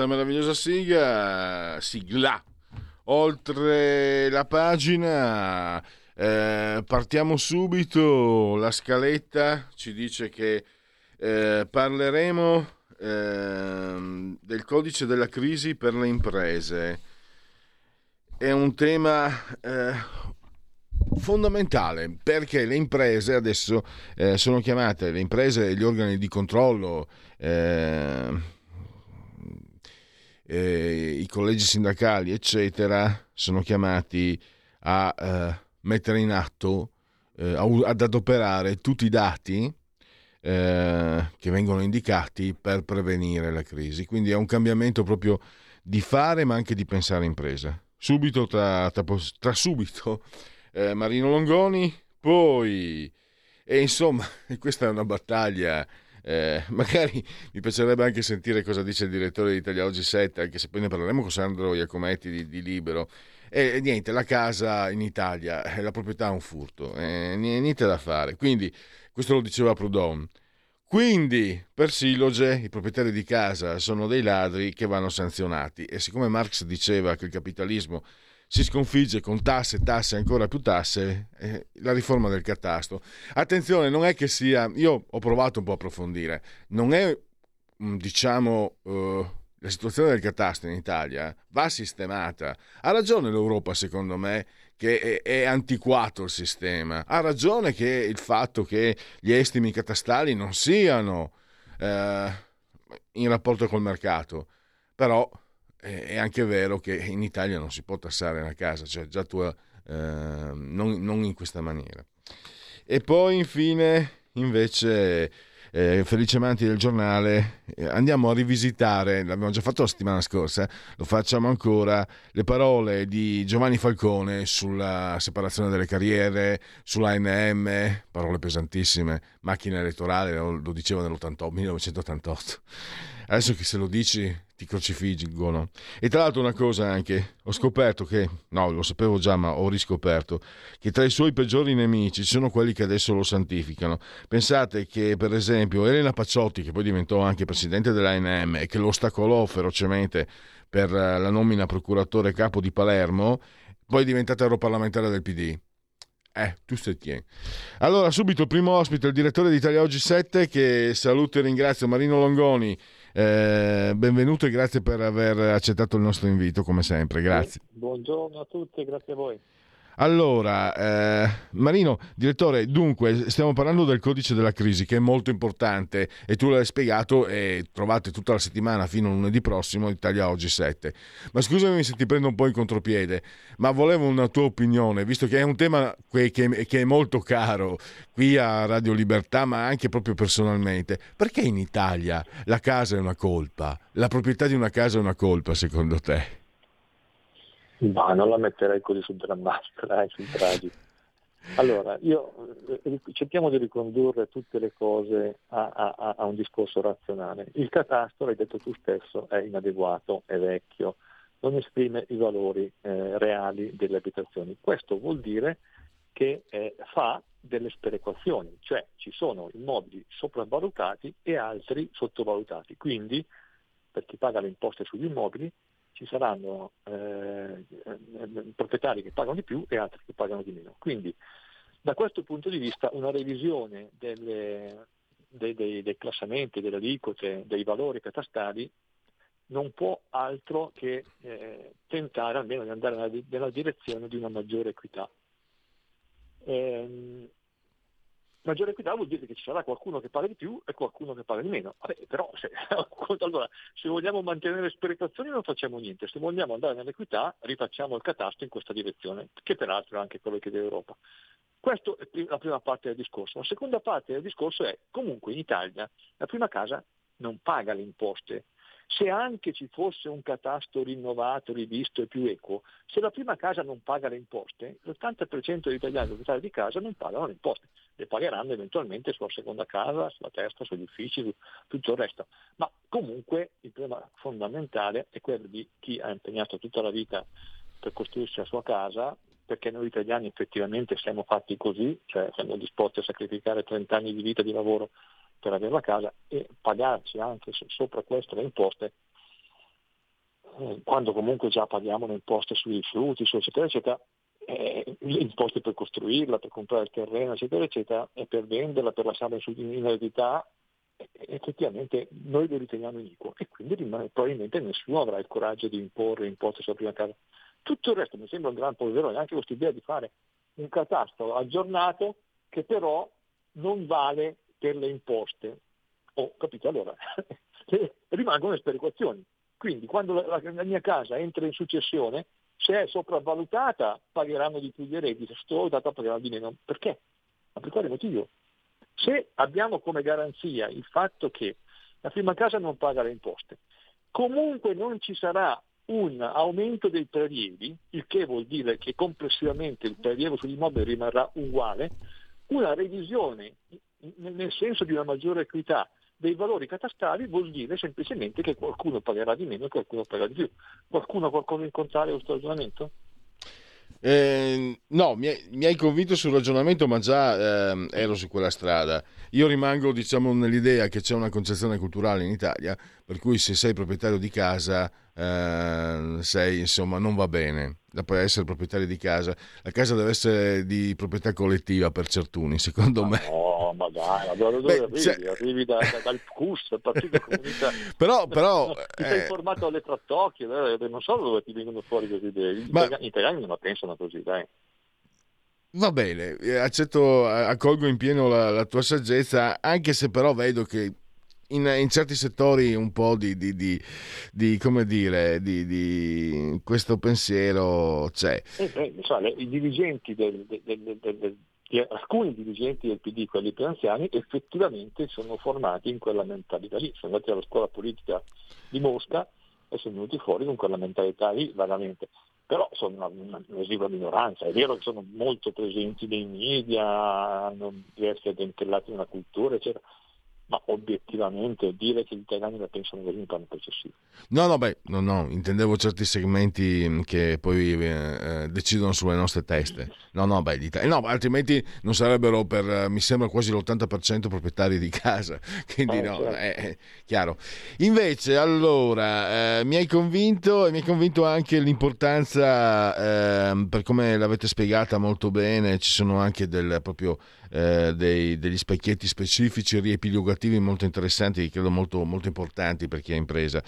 Questa meravigliosa sigla, sigla. Oltre la pagina, eh, partiamo subito. La scaletta ci dice che eh, parleremo eh, del codice della crisi per le imprese. È un tema eh, fondamentale perché le imprese adesso eh, sono chiamate, le imprese e gli organi di controllo eh, i collegi sindacali, eccetera, sono chiamati a eh, mettere in atto, eh, ad adoperare tutti i dati eh, che vengono indicati per prevenire la crisi. Quindi è un cambiamento proprio di fare, ma anche di pensare impresa. Subito, tra, tra, tra subito, eh, Marino Longoni, poi... E insomma, questa è una battaglia eh, magari mi piacerebbe anche sentire cosa dice il direttore di Italia Oggi 7, anche se poi ne parleremo con Sandro Iacometti di, di Libero. E, e, niente, la casa in Italia, eh, la proprietà è un furto, eh, niente da fare. Quindi, questo lo diceva Proudhon. Quindi, per Siloge, i proprietari di casa sono dei ladri che vanno sanzionati. E siccome Marx diceva che il capitalismo si sconfigge con tasse, tasse, ancora più tasse, eh, la riforma del catasto. Attenzione, non è che sia, io ho provato un po' a approfondire, non è, mm, diciamo, uh, la situazione del catasto in Italia va sistemata. Ha ragione l'Europa, secondo me, che è, è, antiquato il sistema. Ha ragione che il fatto che gli estimi catastali non siano eh, in rapporto col mercato, però è anche vero che in Italia non si può tassare una casa, cioè già tu, eh, non, non, in questa maniera. E poi infine, invece, eh, Felice Amanti del giornale, eh, andiamo a rivisitare, l'abbiamo già fatto la settimana scorsa, lo facciamo ancora, le parole di Giovanni Falcone sulla separazione delle carriere, sull'ANM, parole pesantissime, macchina elettorale, lo, lo dicevo nell'88, 1988. Adesso che se lo dici ti crocifiggono. E tra l'altro una cosa anche, ho scoperto che, no, lo sapevo già, ma ho riscoperto, che tra i suoi peggiori nemici ci sono quelli che adesso lo santificano. Pensate che, per esempio, Elena Pacciotti, che poi diventò anche presidente dell'ANM e che lo ostacolò ferocemente per eh, la nomina procuratore capo di Palermo, poi è diventata europarlamentare del PD. Eh, tu stai tieni. Allora, subito il primo ospite, il direttore di Italia Oggi 7, che saluto e ringrazio Marino Longoni, eh, benvenuto e grazie per aver accettato il nostro invito, come sempre. Grazie. Buongiorno a tutti, grazie a voi. Allora, eh, Marino, direttore, dunque stiamo parlando del codice della crisi che è molto importante e tu l'hai spiegato e trovate tutta la settimana fino a lunedì prossimo Italia Oggi 7. Ma scusami se ti prendo un po' in contropiede, ma volevo una tua opinione, visto che è un tema che, che, che è molto caro qui a Radio Libertà, ma anche proprio personalmente. Perché in Italia la casa è una colpa? La proprietà di una casa è una colpa, secondo te? Ma non la metterei così sul drammatico, sul tragico. Allora, io eh, cerchiamo di ricondurre tutte le cose a, a, a, un discorso razionale. Il catasto, l'hai detto tu stesso, è inadeguato, è vecchio, non esprime i valori eh, reali delle abitazioni. Questo vuol dire che eh, fa delle sperequazioni, cioè ci sono immobili sopravvalutati e altri sottovalutati. Quindi, per chi paga le imposte sugli immobili, ci saranno eh, proprietari che pagano di più e altri che pagano di meno. Quindi da questo punto di vista una revisione delle, dei, dei, dei classamenti, delle aliquote, dei valori catastali non può altro che eh, tentare almeno di andare nella, nella, direzione di una maggiore equità. Ehm, maggiore equità vuol dire che ci sarà qualcuno che paga di più e qualcuno che paga di meno. Vabbè, però se, allora, se vogliamo mantenere le sperequazioni non facciamo niente, se vogliamo andare nell'equità rifacciamo il catasto in questa direzione, che peraltro è anche quello che chiede l'Europa. Questa è la prima parte del discorso. La seconda parte del discorso è comunque in Italia la prima casa non paga le imposte se anche ci fosse un catasto rinnovato, rivisto e più equo, se la prima casa non paga le imposte, l'80% degli italiani proprietari di casa non pagano le imposte, le pagheranno eventualmente sulla seconda casa, sulla terza, sugli uffici, su tutto il resto. Ma comunque il problema fondamentale è quello di chi ha impegnato tutta la vita per costruirsi la sua casa, perché noi italiani effettivamente siamo fatti così, cioè siamo disposti a sacrificare 30 anni di vita di lavoro per avere la casa e pagarci anche sopra questo le imposte, eh, quando comunque già paghiamo le imposte sui rifiuti, eccetera, eccetera, eh, le imposte per costruirla, per comprare il terreno, eccetera, eccetera, e per venderla, per lasciarla in eredità, effettivamente noi lo riteniamo iniquo e quindi probabilmente nessuno avrà il coraggio di imporre imposte sulla prima casa. Tutto il resto mi sembra un gran polverone, anche questa idea di fare un catasto aggiornato che però non vale per le imposte. Oh, capito? Allora, rimangono le sperequazioni. Quindi quando la, la, mia casa entra in successione, se è sopravvalutata pagheranno di più gli eredi, se è sottovalutata pagheranno di meno. Perché? Ma per quale motivo? Se abbiamo come garanzia il fatto che la prima casa non paga le imposte, comunque non ci sarà un aumento dei prelievi, il che vuol dire che complessivamente il prelievo sugli immobili rimarrà uguale, una revisione nel senso di una maggiore equità dei valori catastali vuol dire semplicemente che qualcuno pagherà di meno e qualcuno pagherà di più. Qualcuno ha qualcosa in contrario a questo ragionamento? Eh, no, mi hai, mi hai, convinto sul ragionamento, ma già eh, ero su quella strada. Io rimango, diciamo, nell'idea che c'è una concezione culturale in Italia, per cui se sei proprietario di casa, eh, sei, insomma, non va bene per essere proprietario di casa. La casa deve essere di proprietà collettiva per certuni, secondo ma me. No, ma dai, ma dove, Beh, arrivi? Cioè... Arrivi da, da, dal CUS, il Partito Comunista. però, però... Ti sei eh... informato alle trattocchie, eh, non so dove ti vengono fuori queste idee. Gli, ma... italiani, non la pensano così, dai. Va bene, eh, accetto, accolgo in pieno la, la, tua saggezza, anche se però vedo che in, in certi settori un po' di, di, di, di come dire, di, questo pensiero c'è. Eh, eh, del alcuni dirigenti del PD, quelli più anziani, effettivamente sono formati in quella mentalità lì, sono andati alla scuola politica di Mosca e sono venuti fuori con quella mentalità lì vagamente. Però sono una, una minoranza, è vero che sono molto presenti nei media, hanno diversi addentellati nella cultura, eccetera, ma obiettivamente dire che gli italiani la pensano così mi pare eccessivo. No, no, beh, no, no, intendevo certi segmenti che poi eh, decidono sulle nostre teste. No, no, beh, no, altrimenti non sarebbero per, eh, mi sembra, quasi l'80% proprietari di casa, quindi eh, no, certo. è, è, chiaro. Invece, allora, eh, mi hai convinto e mi hai convinto anche l'importanza, eh, per come l'avete spiegata molto bene, ci sono anche del proprio eh, dei, degli specchietti specifici riepilogativi molto interessanti, credo molto, molto importanti per chi è impresa.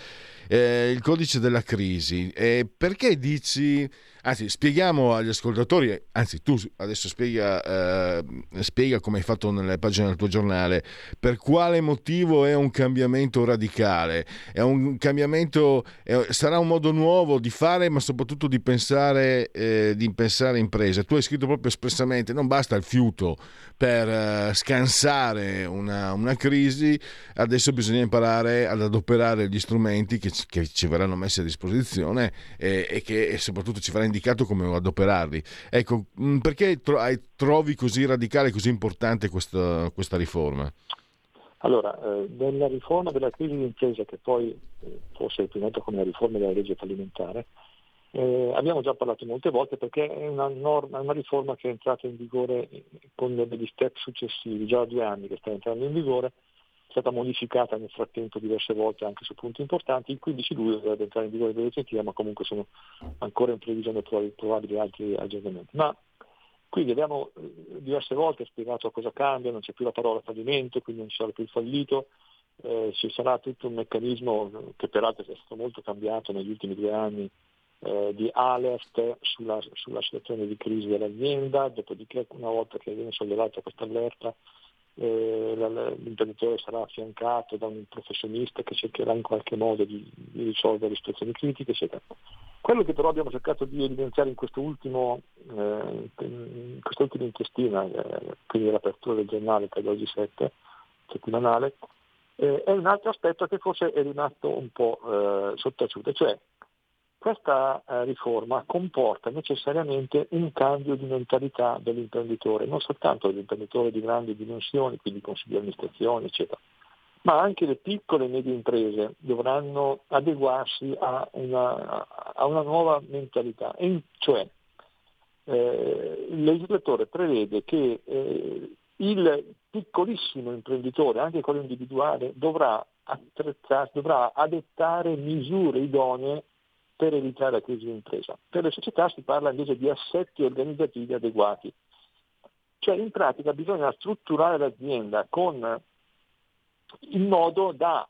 Eh, il codice della crisi, eh, perché dici Anzi, spieghiamo agli ascoltatori, anzi tu adesso spiega, eh, spiega come hai fatto nelle pagine del tuo giornale, per quale motivo è un cambiamento radicale, è un cambiamento, è, sarà un modo nuovo di fare ma soprattutto di pensare, eh, di pensare impresa. Tu hai scritto proprio espressamente, non basta il fiuto per uh, scansare una, una, crisi, adesso bisogna imparare ad adoperare gli strumenti che, che ci verranno messi a disposizione e, e che e soprattutto ci verrà indicato come adoperarli. Ecco, mm, perché trovi così radicale, così importante questa, questa riforma? Allora, eh, nella riforma della crisi di impresa, che poi eh, forse è definita come la riforma della legge fallimentare, eh, abbiamo già parlato molte volte perché è una, norma, una riforma che è entrata in vigore con degli step successivi, già da due anni che sta entrando in vigore, stata modificata nel frattempo diverse volte anche su punti importanti, il 15 luglio dovrebbe entrare in vigore definitiva, ma comunque sono ancora in previsione probabili altri aggiornamenti. Ma quindi abbiamo eh, diverse volte spiegato cosa cambia, non c'è più la parola fallimento, quindi non ci sarà più il fallito, eh, ci sarà tutto un meccanismo che peraltro è stato molto cambiato negli ultimi due anni eh, di alert sulla, sulla, situazione di crisi dell'azienda, dopodiché una volta che viene sollevata questa allerta eh, l'imprenditore sarà affiancato da un professionista che cercherà in qualche modo di, di risolvere situazioni critiche, eccetera. Quello che però abbiamo cercato di evidenziare in eh, in quest'ultima inchiestina, eh, quindi l'apertura del giornale per oggi 7, settimanale, eh, è un altro aspetto che forse è rimasto un po' eh, sottaciuto, cioè questa eh, riforma comporta necessariamente un cambio di mentalità dell'imprenditore, non soltanto dell'imprenditore di grandi dimensioni, quindi consigli di amministrazione, eccetera, ma anche le piccole e medie imprese dovranno adeguarsi a una, a una nuova mentalità, e cioè eh, il legislatore prevede che eh, il piccolissimo imprenditore, anche quello individuale, dovrà, dovrà adottare misure idonee per evitare la crisi di impresa. Per le società si parla invece di assetti organizzativi adeguati. Cioè in pratica bisogna strutturare l'azienda con, in modo da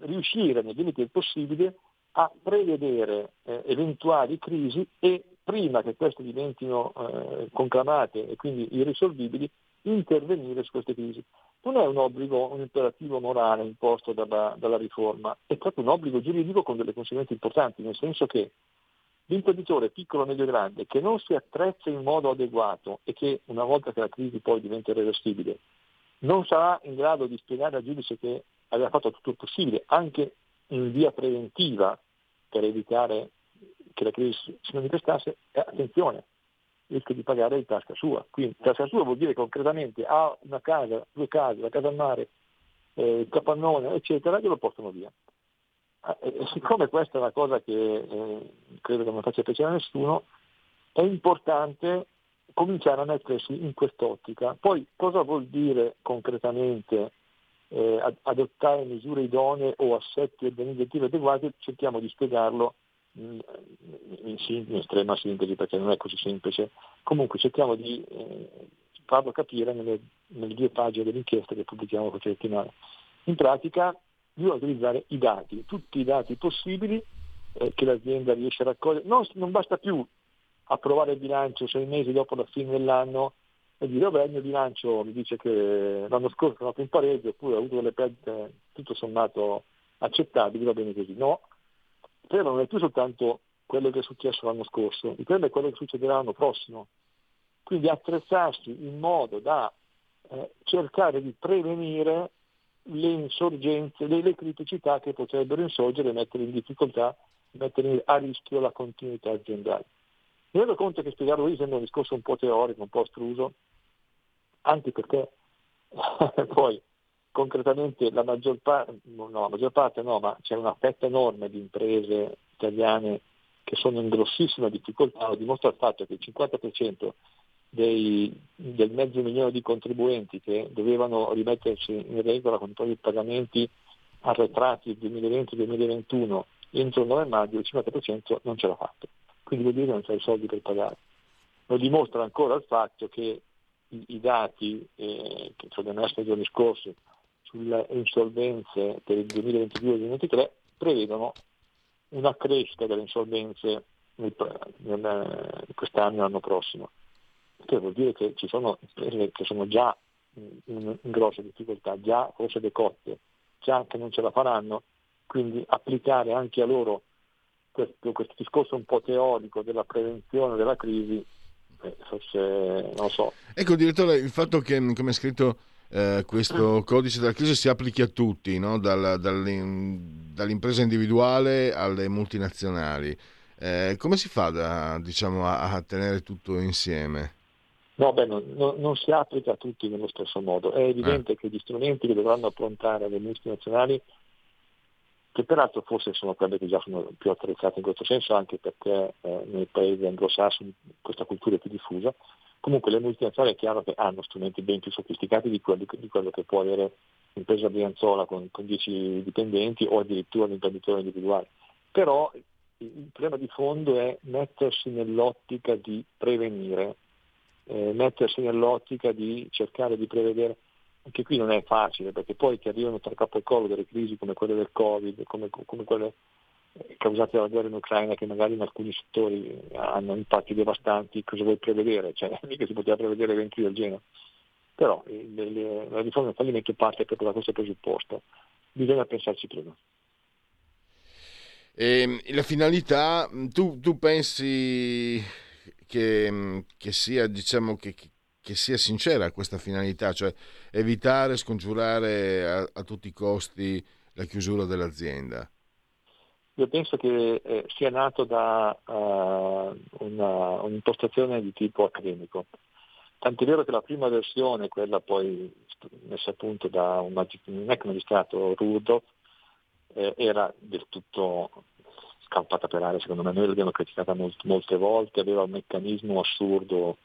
riuscire nei limiti del possibile a prevedere eh, eventuali crisi e prima che queste diventino eh, conclamate e quindi irrisolvibili, intervenire su queste crisi. Non è un obbligo, un imperativo morale imposto dalla, dalla riforma, è proprio un obbligo giuridico con delle conseguenze importanti, nel senso che l'imprenditore piccolo, medio e grande che non si attrezza in modo adeguato e che una volta che la crisi poi diventa irreversibile, non sarà in grado di spiegare al giudice che aveva fatto tutto il possibile, anche in via preventiva, per evitare che la crisi si manifestasse, attenzione, rischia di pagare di tasca sua. Quindi tasca sua vuol dire concretamente ha una casa, due case, la casa al mare, eh, il capannone, eccetera, glielo portano via. Ah, e siccome questa è una cosa che eh, credo che non faccia piacere a nessuno, è importante cominciare a mettersi in quest'ottica. Poi cosa vuol dire concretamente eh, adottare misure idonee o assetti organizzativi adeguati? Cerchiamo di spiegarlo in, in, estrema sintesi perché non è così semplice. Comunque cerchiamo di eh, farlo capire nelle, nelle, due pagine dell'inchiesta che pubblichiamo questa settimana. In pratica bisogna utilizzare i dati, tutti i dati possibili eh, che l'azienda riesce a raccogliere. Non, non, basta più approvare il bilancio sei mesi dopo la fine dell'anno e dire vabbè il mio bilancio mi dice che l'anno scorso sono andato in pareggio oppure ho avuto delle perdite tutto sommato accettabili, va bene così. No, il tema non è più soltanto quello che è successo l'anno scorso, il tema è quello che succederà l'anno prossimo. Quindi attrezzarsi in modo da eh, cercare di prevenire le insorgenze, le, le, criticità che potrebbero insorgere e mettere in difficoltà, mettere a rischio la continuità aziendale. Mi rendo conto che spiegarlo lì sembra un discorso un po' teorico, un po' astruso, anche perché poi concretamente la maggior, par- no, la maggior parte no, ma c'è una fetta enorme di imprese italiane che sono in grossissima difficoltà, lo dimostra il fatto che il 50% dei, del mezzo milione di contribuenti che dovevano rimettersi in regola con i propri pagamenti arretrati 2020-2021 entro il 9 maggio, il 50% non ce l'ha fatto. Quindi vuol dire che non c'è i soldi per pagare. Lo dimostra ancora il fatto che i, i dati eh, che sono emersi nei giorni scorsi sulle insolvenze per il 2022-2023 prevedono una crescita delle insolvenze nel, nel, quest'anno e l'anno prossimo. Che vuol dire che ci sono imprese che sono già in, in, in grosse difficoltà, già forse decotte, già che non ce la faranno, quindi applicare anche a loro questo, questo discorso un po' teorico della prevenzione della crisi, eh, forse non lo so. Ecco direttore, il fatto che, come è scritto eh, questo codice della crisi si applichi a tutti, no? Dal, dall'impresa individuale alle multinazionali. Eh, come si fa da, diciamo, a, a, tenere tutto insieme? No, beh, no, no, non si applica a tutti nello stesso modo. È evidente eh. che gli strumenti che dovranno approntare le multinazionali, che peraltro forse sono quelle che già sono più attrezzate in questo senso, anche perché eh, nei paesi anglosassoni questa cultura è più diffusa, Comunque le multinazionali è chiaro che hanno strumenti ben più sofisticati di quello, di quello che può avere l'impresa Brianzola con, con 10 dipendenti o addirittura l'imprenditore individuale. Però il problema di fondo è mettersi nell'ottica di prevenire, eh, mettersi nell'ottica di cercare di prevedere. Anche qui non è facile perché poi ti arrivano tra capo e collo delle crisi come quelle del Covid, come, come quelle causate dalla guerra in Ucraina che magari in alcuni settori hanno impatti devastanti, cosa vuoi prevedere? Cioè, mica si poteva prevedere eventi del genere. Però le, le, la riforma del fallimento parte proprio da questo presupposto, bisogna pensarci prima. E ehm, la finalità, tu, tu pensi che, che, sia, diciamo, che, che, sia sincera questa finalità, cioè evitare, scongiurare a, a tutti i costi la chiusura dell'azienda? Io penso che eh, sia nato da uh, una, un'impostazione di tipo accademico. Tant'è vero che la prima versione, quella poi messa a punto da un, un ex magistrato Rudolph, eh, era del tutto scampata per aria, secondo me noi l'abbiamo criticata molte, molte volte, aveva un meccanismo assurdo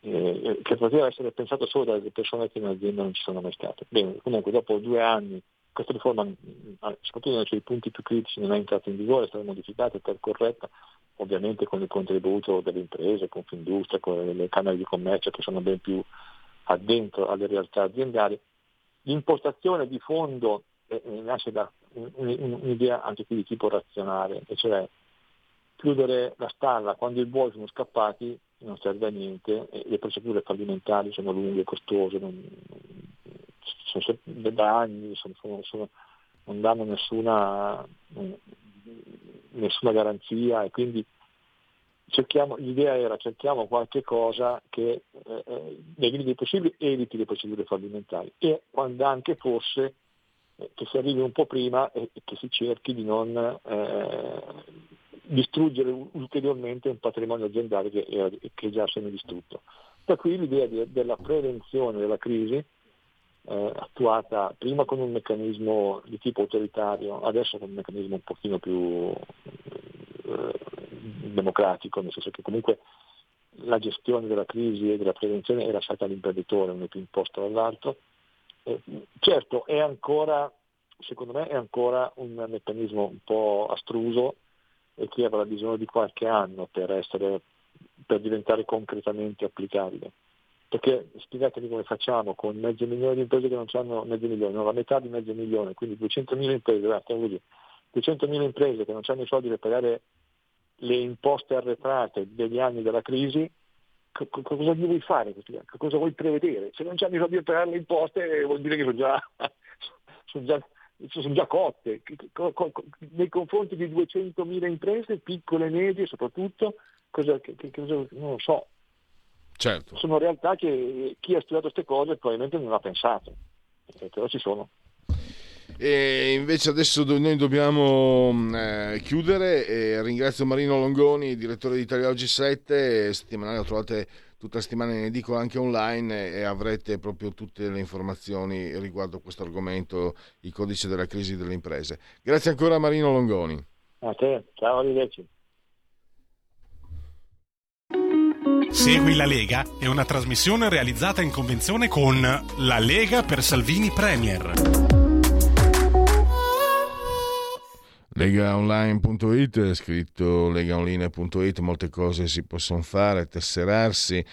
eh, che poteva essere pensato solo dalle persone che in azienda non ci sono mai state. Bene, comunque dopo due anni questa riforma, mm, soprattutto nei suoi punti più critici, non è entrata in vigore, è stata modificata per corretta, ovviamente con il contributo delle imprese, Confindustria, con le camere di commercio che sono ben più addentro alle realtà aziendali. L'impostazione di fondo eh, eh nasce da un'idea anche qui di tipo razionale, e cioè chiudere la stalla quando i buoi sono scappati non serve a niente le procedure fallimentari sono lunghe, costose, non, sono da anni, sono, sono, sono, non danno nessuna, nessuna garanzia e quindi cerchiamo, l'idea era cerchiamo qualche cosa che eh, eh nei limiti possibili eviti le procedure fallimentari e quando anche fosse eh, che si arrivi un po' prima e, che si cerchi di non eh, distruggere ulteriormente un patrimonio aziendale che, che già se ne distrutto. Da qui l'idea di, della prevenzione della crisi eh, attuata prima con un meccanismo di tipo autoritario, adesso con un meccanismo un pochino più eh, democratico, nel senso che comunque la gestione della crisi e della prevenzione è lasciata all'imprenditore, non è più imposta dall'alto. Eh, certo, è ancora, secondo me, è ancora un meccanismo un po' astruso e che avrà bisogno di qualche anno per, essere, per diventare concretamente applicabile. Perché spiegatemi come facciamo con mezzo milione di imprese che non hanno mezzo milione, no, la metà di mezzo milione, quindi 200.000 imprese, così, 200.000 imprese che non hanno i soldi per pagare le imposte arretrate degli anni della crisi, c- cosa vuoi fare? Cosa vuoi prevedere? Se non hanno i soldi per pagare le imposte vuol dire che sono già, sono già, sono già cotte. Nei confronti di 200.000 imprese, piccole e medie soprattutto, cosa, che, che, non lo so, Certo. Sono realtà che chi ha studiato queste cose probabilmente non ha pensato, però ci sono. E invece adesso noi dobbiamo eh, chiudere. Ringrazio Marino Longoni, direttore di Italia Oggi 7. Settimanale lo trovate tutta la settimana in edicola anche online e avrete proprio tutte le informazioni riguardo questo argomento, il codice della crisi delle imprese. Grazie ancora Marino Longoni. A te, ciao, arrivederci. Segui la Lega è una trasmissione realizzata in convenzione con La Lega per Salvini Premier. Legaonline.it, scritto legaonline.it, molte cose si possono fare, tesserarsi,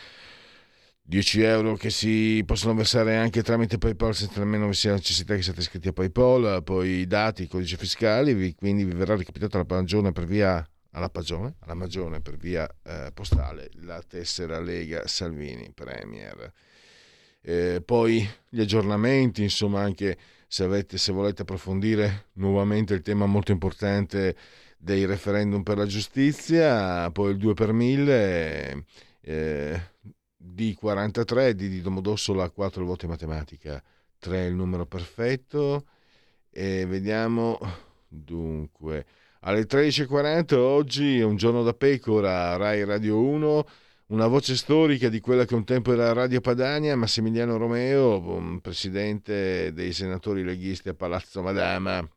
10 euro che si possono versare anche tramite PayPal senza nemmeno vi sia necessità che siate iscritti a PayPal, poi i dati, i codici fiscali, quindi vi verrà recapitata la pagione per via alla Pagione, alla Magione per via eh, postale la tessera Lega Salvini Premier. Eh, poi gli aggiornamenti, insomma anche se, avete, se volete approfondire nuovamente il tema molto importante dei referendum per la giustizia, poi il 2 per 1000, eh, D43, D di Domodossola 4 il voto in matematica, 3 è il numero perfetto e vediamo dunque alle 13.40 oggi è un giorno da pecora, Rai Radio 1, una voce storica di quella che un tempo era Radio Padania, Massimiliano Romeo, presidente dei senatori leghisti a Palazzo Madama.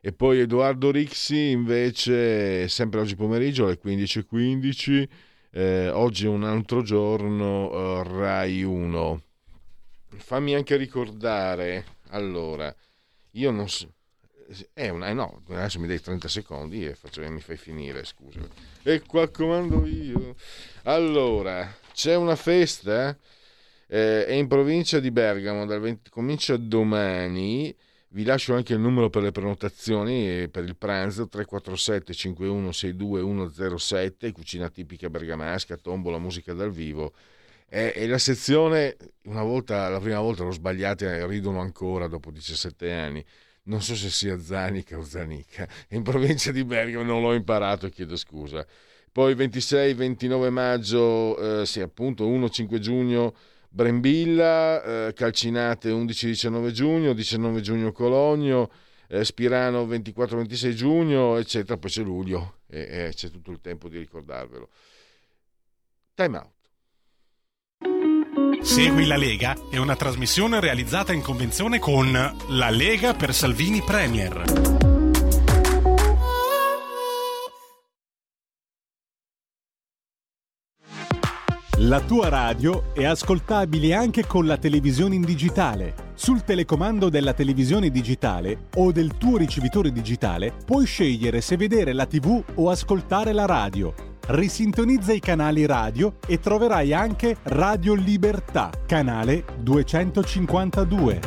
E poi Edoardo Rixi invece, sempre oggi pomeriggio alle 15.15, eh, oggi è un altro giorno, eh, Rai 1. Fammi anche ricordare, allora, io non so è una, eh, no, adesso mi dai 30 secondi e faccio, mi fai finire, scusa. E qua comando io. Allora, c'è una festa, eh, è in provincia di Bergamo, 20, comincia domani. Vi lascio anche il numero per le prenotazioni per il pranzo 347 5162 107, cucina tipica bergamasca, tombola, musica dal vivo E, e, la sezione, una volta, la prima volta l'ho sbagliata e ridono ancora dopo 17 anni. Non so se sia Zanica o Zanica. In provincia di Bergamo non l'ho imparato e chiedo scusa. Poi 26-29 maggio, eh, sì appunto 1-5 giugno Brembilla, eh, Calcinate 11-19 giugno, 19 giugno Cologno, eh, Spirano 24-26 giugno, eccetera. Poi c'è luglio e, e c'è tutto il tempo di ricordarvelo. Time out. Segui la Lega è una trasmissione realizzata in convenzione con La Lega per Salvini Premier. La tua radio è ascoltabile anche con la televisione in digitale. Sul telecomando della televisione digitale o del tuo ricevitore digitale puoi scegliere se vedere la TV o ascoltare la radio risintonizza i canali radio e troverai anche Radio Libertà, canale 252.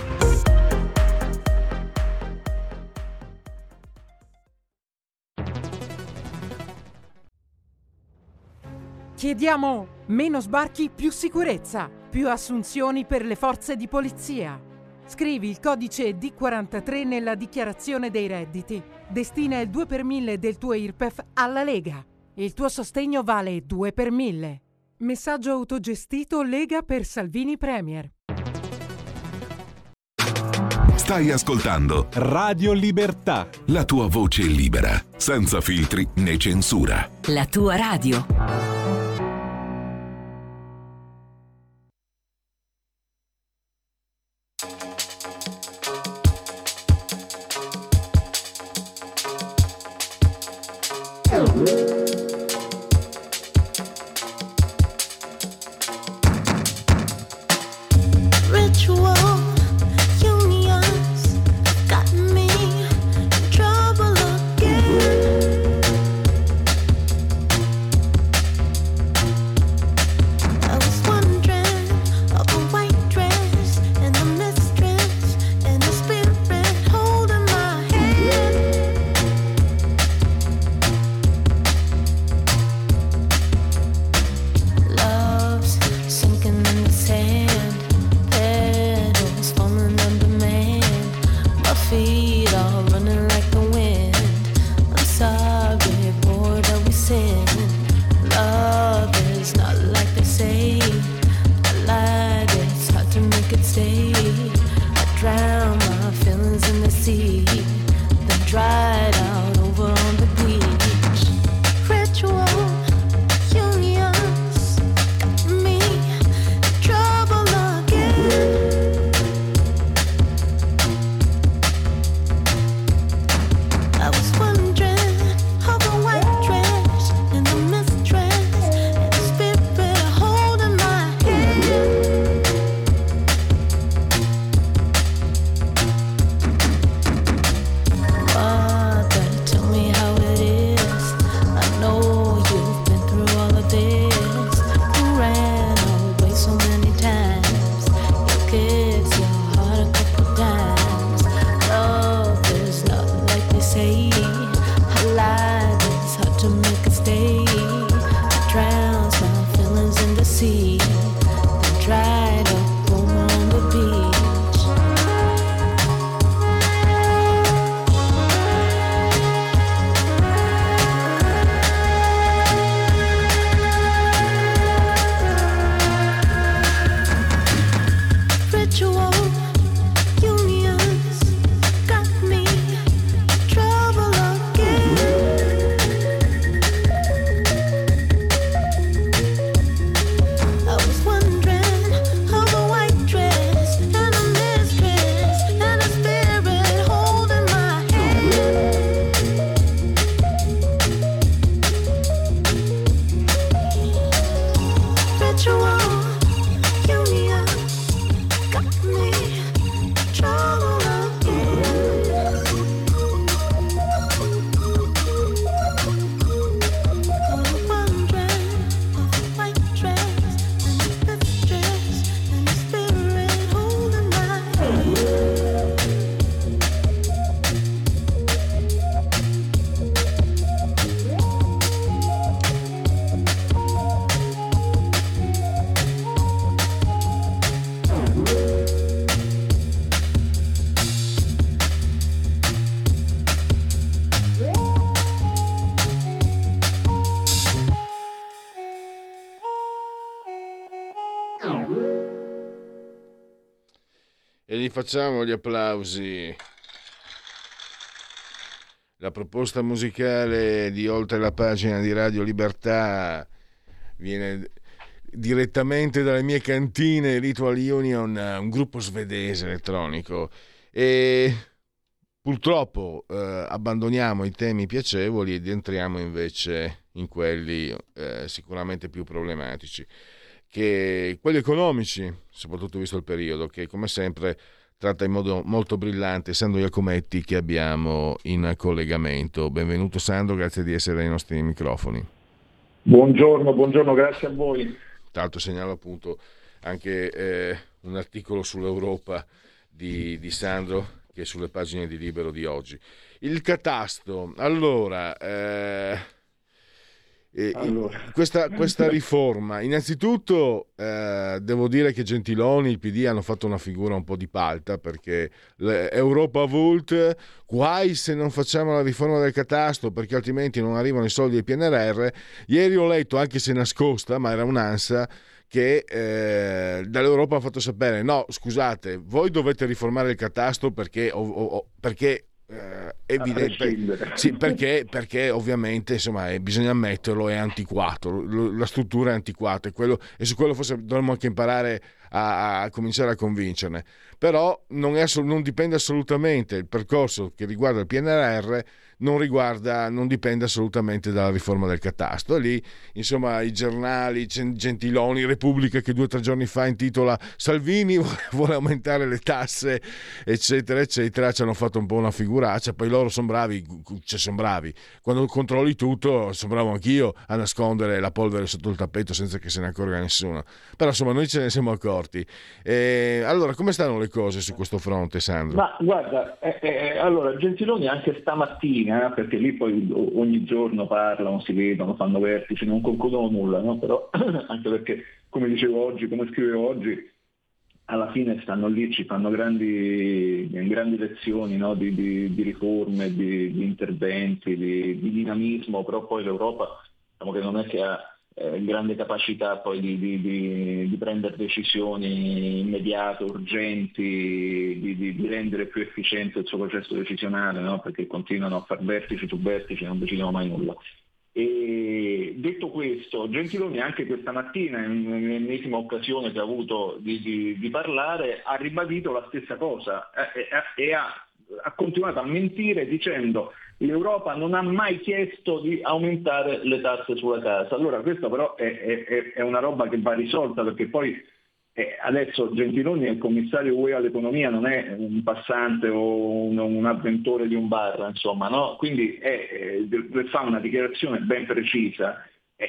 Chiediamo meno sbarchi, più sicurezza, più assunzioni per le forze di polizia. Scrivi il codice D43 nella dichiarazione dei redditi. Destina il 2 per 1000 del tuo IRPEF alla Lega. Il tuo sostegno vale 2 per 1000. Messaggio autogestito Lega per Salvini Premier. Stai ascoltando Radio Libertà. La tua voce libera, senza filtri né censura. La tua radio. Facciamo gli applausi. La proposta musicale di oltre la pagina di Radio Libertà viene direttamente dalle mie cantine Ritual Union, un gruppo svedese elettronico. E purtroppo eh, abbandoniamo i temi piacevoli ed entriamo invece in quelli eh, sicuramente più problematici, che quelli economici, soprattutto visto il periodo, che come sempre tratta in modo molto brillante Sandro Iacometti che abbiamo in collegamento. Benvenuto Sandro, grazie di essere ai nostri microfoni. Buongiorno, buongiorno, grazie a voi. L'altro segnalo appunto anche eh, un articolo sull'Europa di, di, Sandro che è sulle pagine di Libero di oggi. Il catasto, allora... Eh allora. questa, questa, riforma, innanzitutto eh, devo dire che Gentiloni e il PD hanno fatto una figura un po' di palta perché Europa Volt, guai se non facciamo la riforma del catasto perché altrimenti non arrivano i soldi del PNRR. Ieri ho letto, anche se nascosta, ma era un'ansia, che eh, dall'Europa hanno fatto sapere no scusate voi dovete riformare il catasto perché, o, o, perché eh, evidente. sì, perché, perché, ovviamente insomma, eh, bisogna ammetterlo è antiquato. La struttura è antiquata e, quello, e su quello forse dovremmo anche imparare a, a cominciare a convincerne. Però non, è, non dipende assolutamente il percorso che riguarda il PNRR non riguarda, non dipende assolutamente dalla riforma del catasto. E lì, insomma, i giornali, Gentiloni, Repubblica che due o tre giorni fa intitola Salvini vuole aumentare le tasse, eccetera, eccetera, ci hanno fatto un po' una figuraccia, poi loro sono bravi, cioè sono bravi. Quando controlli tutto, sono bravo anch'io a nascondere la polvere sotto il tappeto senza che se ne accorga nessuno. Però insomma, noi ce ne siamo accorti. E, allora, come stanno le cose su questo fronte, Sandro? Ma guarda, eh, eh, allora, Gentiloni anche stamattina mattina, perché lì poi ogni giorno parlano, si vedono, fanno vertici, non concludono nulla, no? però anche perché, come dicevo oggi, come scrivevo oggi, alla fine stanno lì, ci fanno grandi, grandi lezioni no? di, di, di, riforme, di, di interventi, di, dinamismo, però poi l'Europa diciamo che non è che ha eh, grande capacità poi di, di, di, di, prendere decisioni immediate, urgenti, di, rendere più efficiente il suo processo decisionale, no? perché continuano a far vertici su vertici e non decidono mai nulla. E detto questo, Gentiloni anche questa mattina, in ennesima occasione che ha avuto di, parlare, ha ribadito la stessa cosa eh, eh, e ha, ha continuato a mentire dicendo l'Europa non ha mai chiesto di aumentare le tasse sulla casa. Allora questa però è, è, è una roba che va risolta perché poi eh, adesso Gentiloni è il commissario UE all'economia, non è un passante o un, un avventore di un bar, insomma, no? quindi è, fa una dichiarazione ben precisa.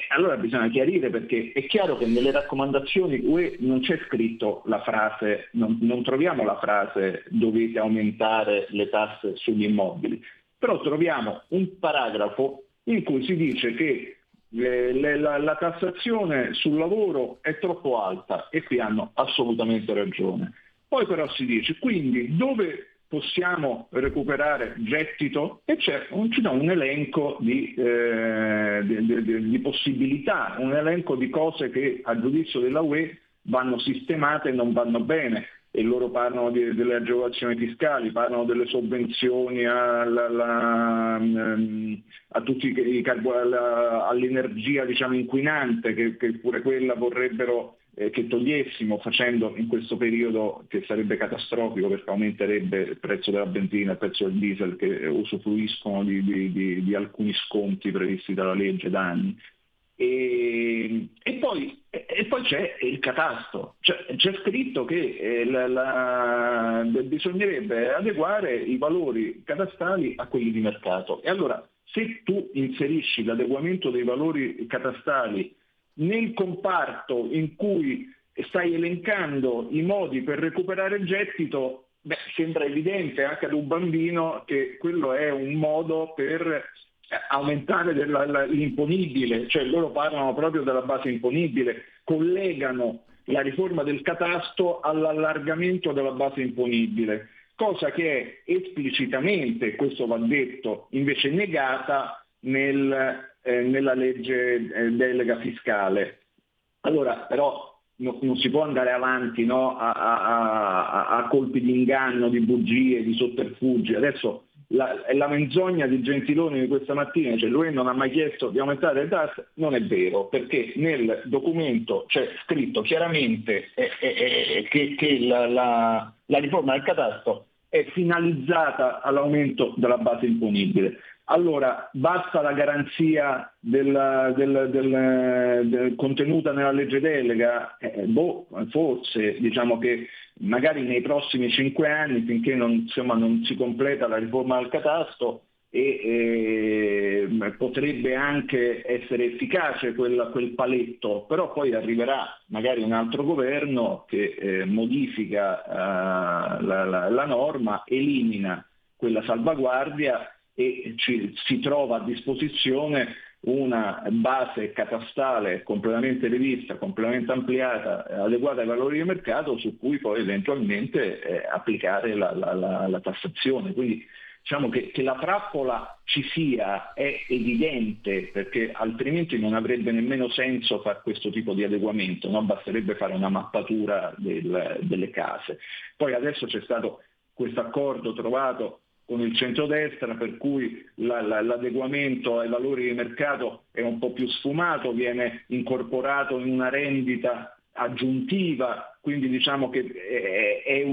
Allora bisogna chiarire perché è chiaro che nelle raccomandazioni UE non c'è scritto la frase, non, non troviamo la frase dovete aumentare le tasse sugli immobili però troviamo un paragrafo in cui si dice che le, le, la, la, tassazione sul lavoro è troppo alta e qui hanno assolutamente ragione. Poi però si dice quindi dove possiamo recuperare gettito e c'è un, un elenco di, eh, di, di, di, possibilità, un elenco di cose che a giudizio della UE vanno sistemate e non vanno bene e loro parlano di, delle agevolazioni fiscali, parlano delle sovvenzioni alla, alla, ehm, a tutti i, alla, all'energia diciamo, inquinante che, che, pure quella vorrebbero eh, che togliessimo facendo in questo periodo che sarebbe catastrofico perché aumenterebbe il prezzo della benzina, il prezzo del diesel che usufruiscono di, di, di, di alcuni sconti previsti dalla legge da anni. E, e, poi, e, poi, c'è il catasto, cioè, c'è scritto che eh, la, la, bisognerebbe adeguare i valori catastali a quelli di mercato. E allora se tu inserisci l'adeguamento dei valori catastali nel comparto in cui stai elencando i modi per recuperare il gettito, beh, sembra evidente anche ad un bambino che quello è un modo per aumentare l'imponibile, cioè loro parlano proprio della base imponibile, collegano la riforma del catasto all'allargamento della base imponibile, cosa che è esplicitamente, questo va detto, invece negata nel, eh, nella legge eh, delega fiscale. Allora però no, non si può andare avanti no, a, a, a, a, colpi di inganno, di bugie, di sotterfugi. Adesso la, la, menzogna di Gentiloni di questa mattina, cioè lui non ha mai chiesto di aumentare le tasse, non è vero, perché nel documento c'è scritto chiaramente eh, eh, eh, che, che la, la, la riforma del catasto è finalizzata all'aumento della base imponibile. Allora, basta la garanzia del, del, del, del, contenuta nella legge delega? Eh, boh, forse, diciamo che magari nei prossimi cinque anni, finché non, insomma, non si completa la riforma del catasto, e, eh, potrebbe anche essere efficace quel, quel, paletto, però poi arriverà magari un altro governo che eh, modifica eh, la, la, la norma, elimina quella salvaguardia e ci, si trova a disposizione una base catastale completamente rivista, completamente ampliata, adeguata ai valori di mercato su cui poi eventualmente eh, applicare la, la, la, la, tassazione. Quindi diciamo che, che, la trappola ci sia è evidente perché altrimenti non avrebbe nemmeno senso fare questo tipo di adeguamento, no? basterebbe fare una mappatura del, delle case. Poi adesso c'è stato questo accordo trovato con il centrodestra, per cui la, la, l'adeguamento ai valori di mercato è un po' più sfumato, viene incorporato in una rendita aggiuntiva, quindi diciamo che è, è,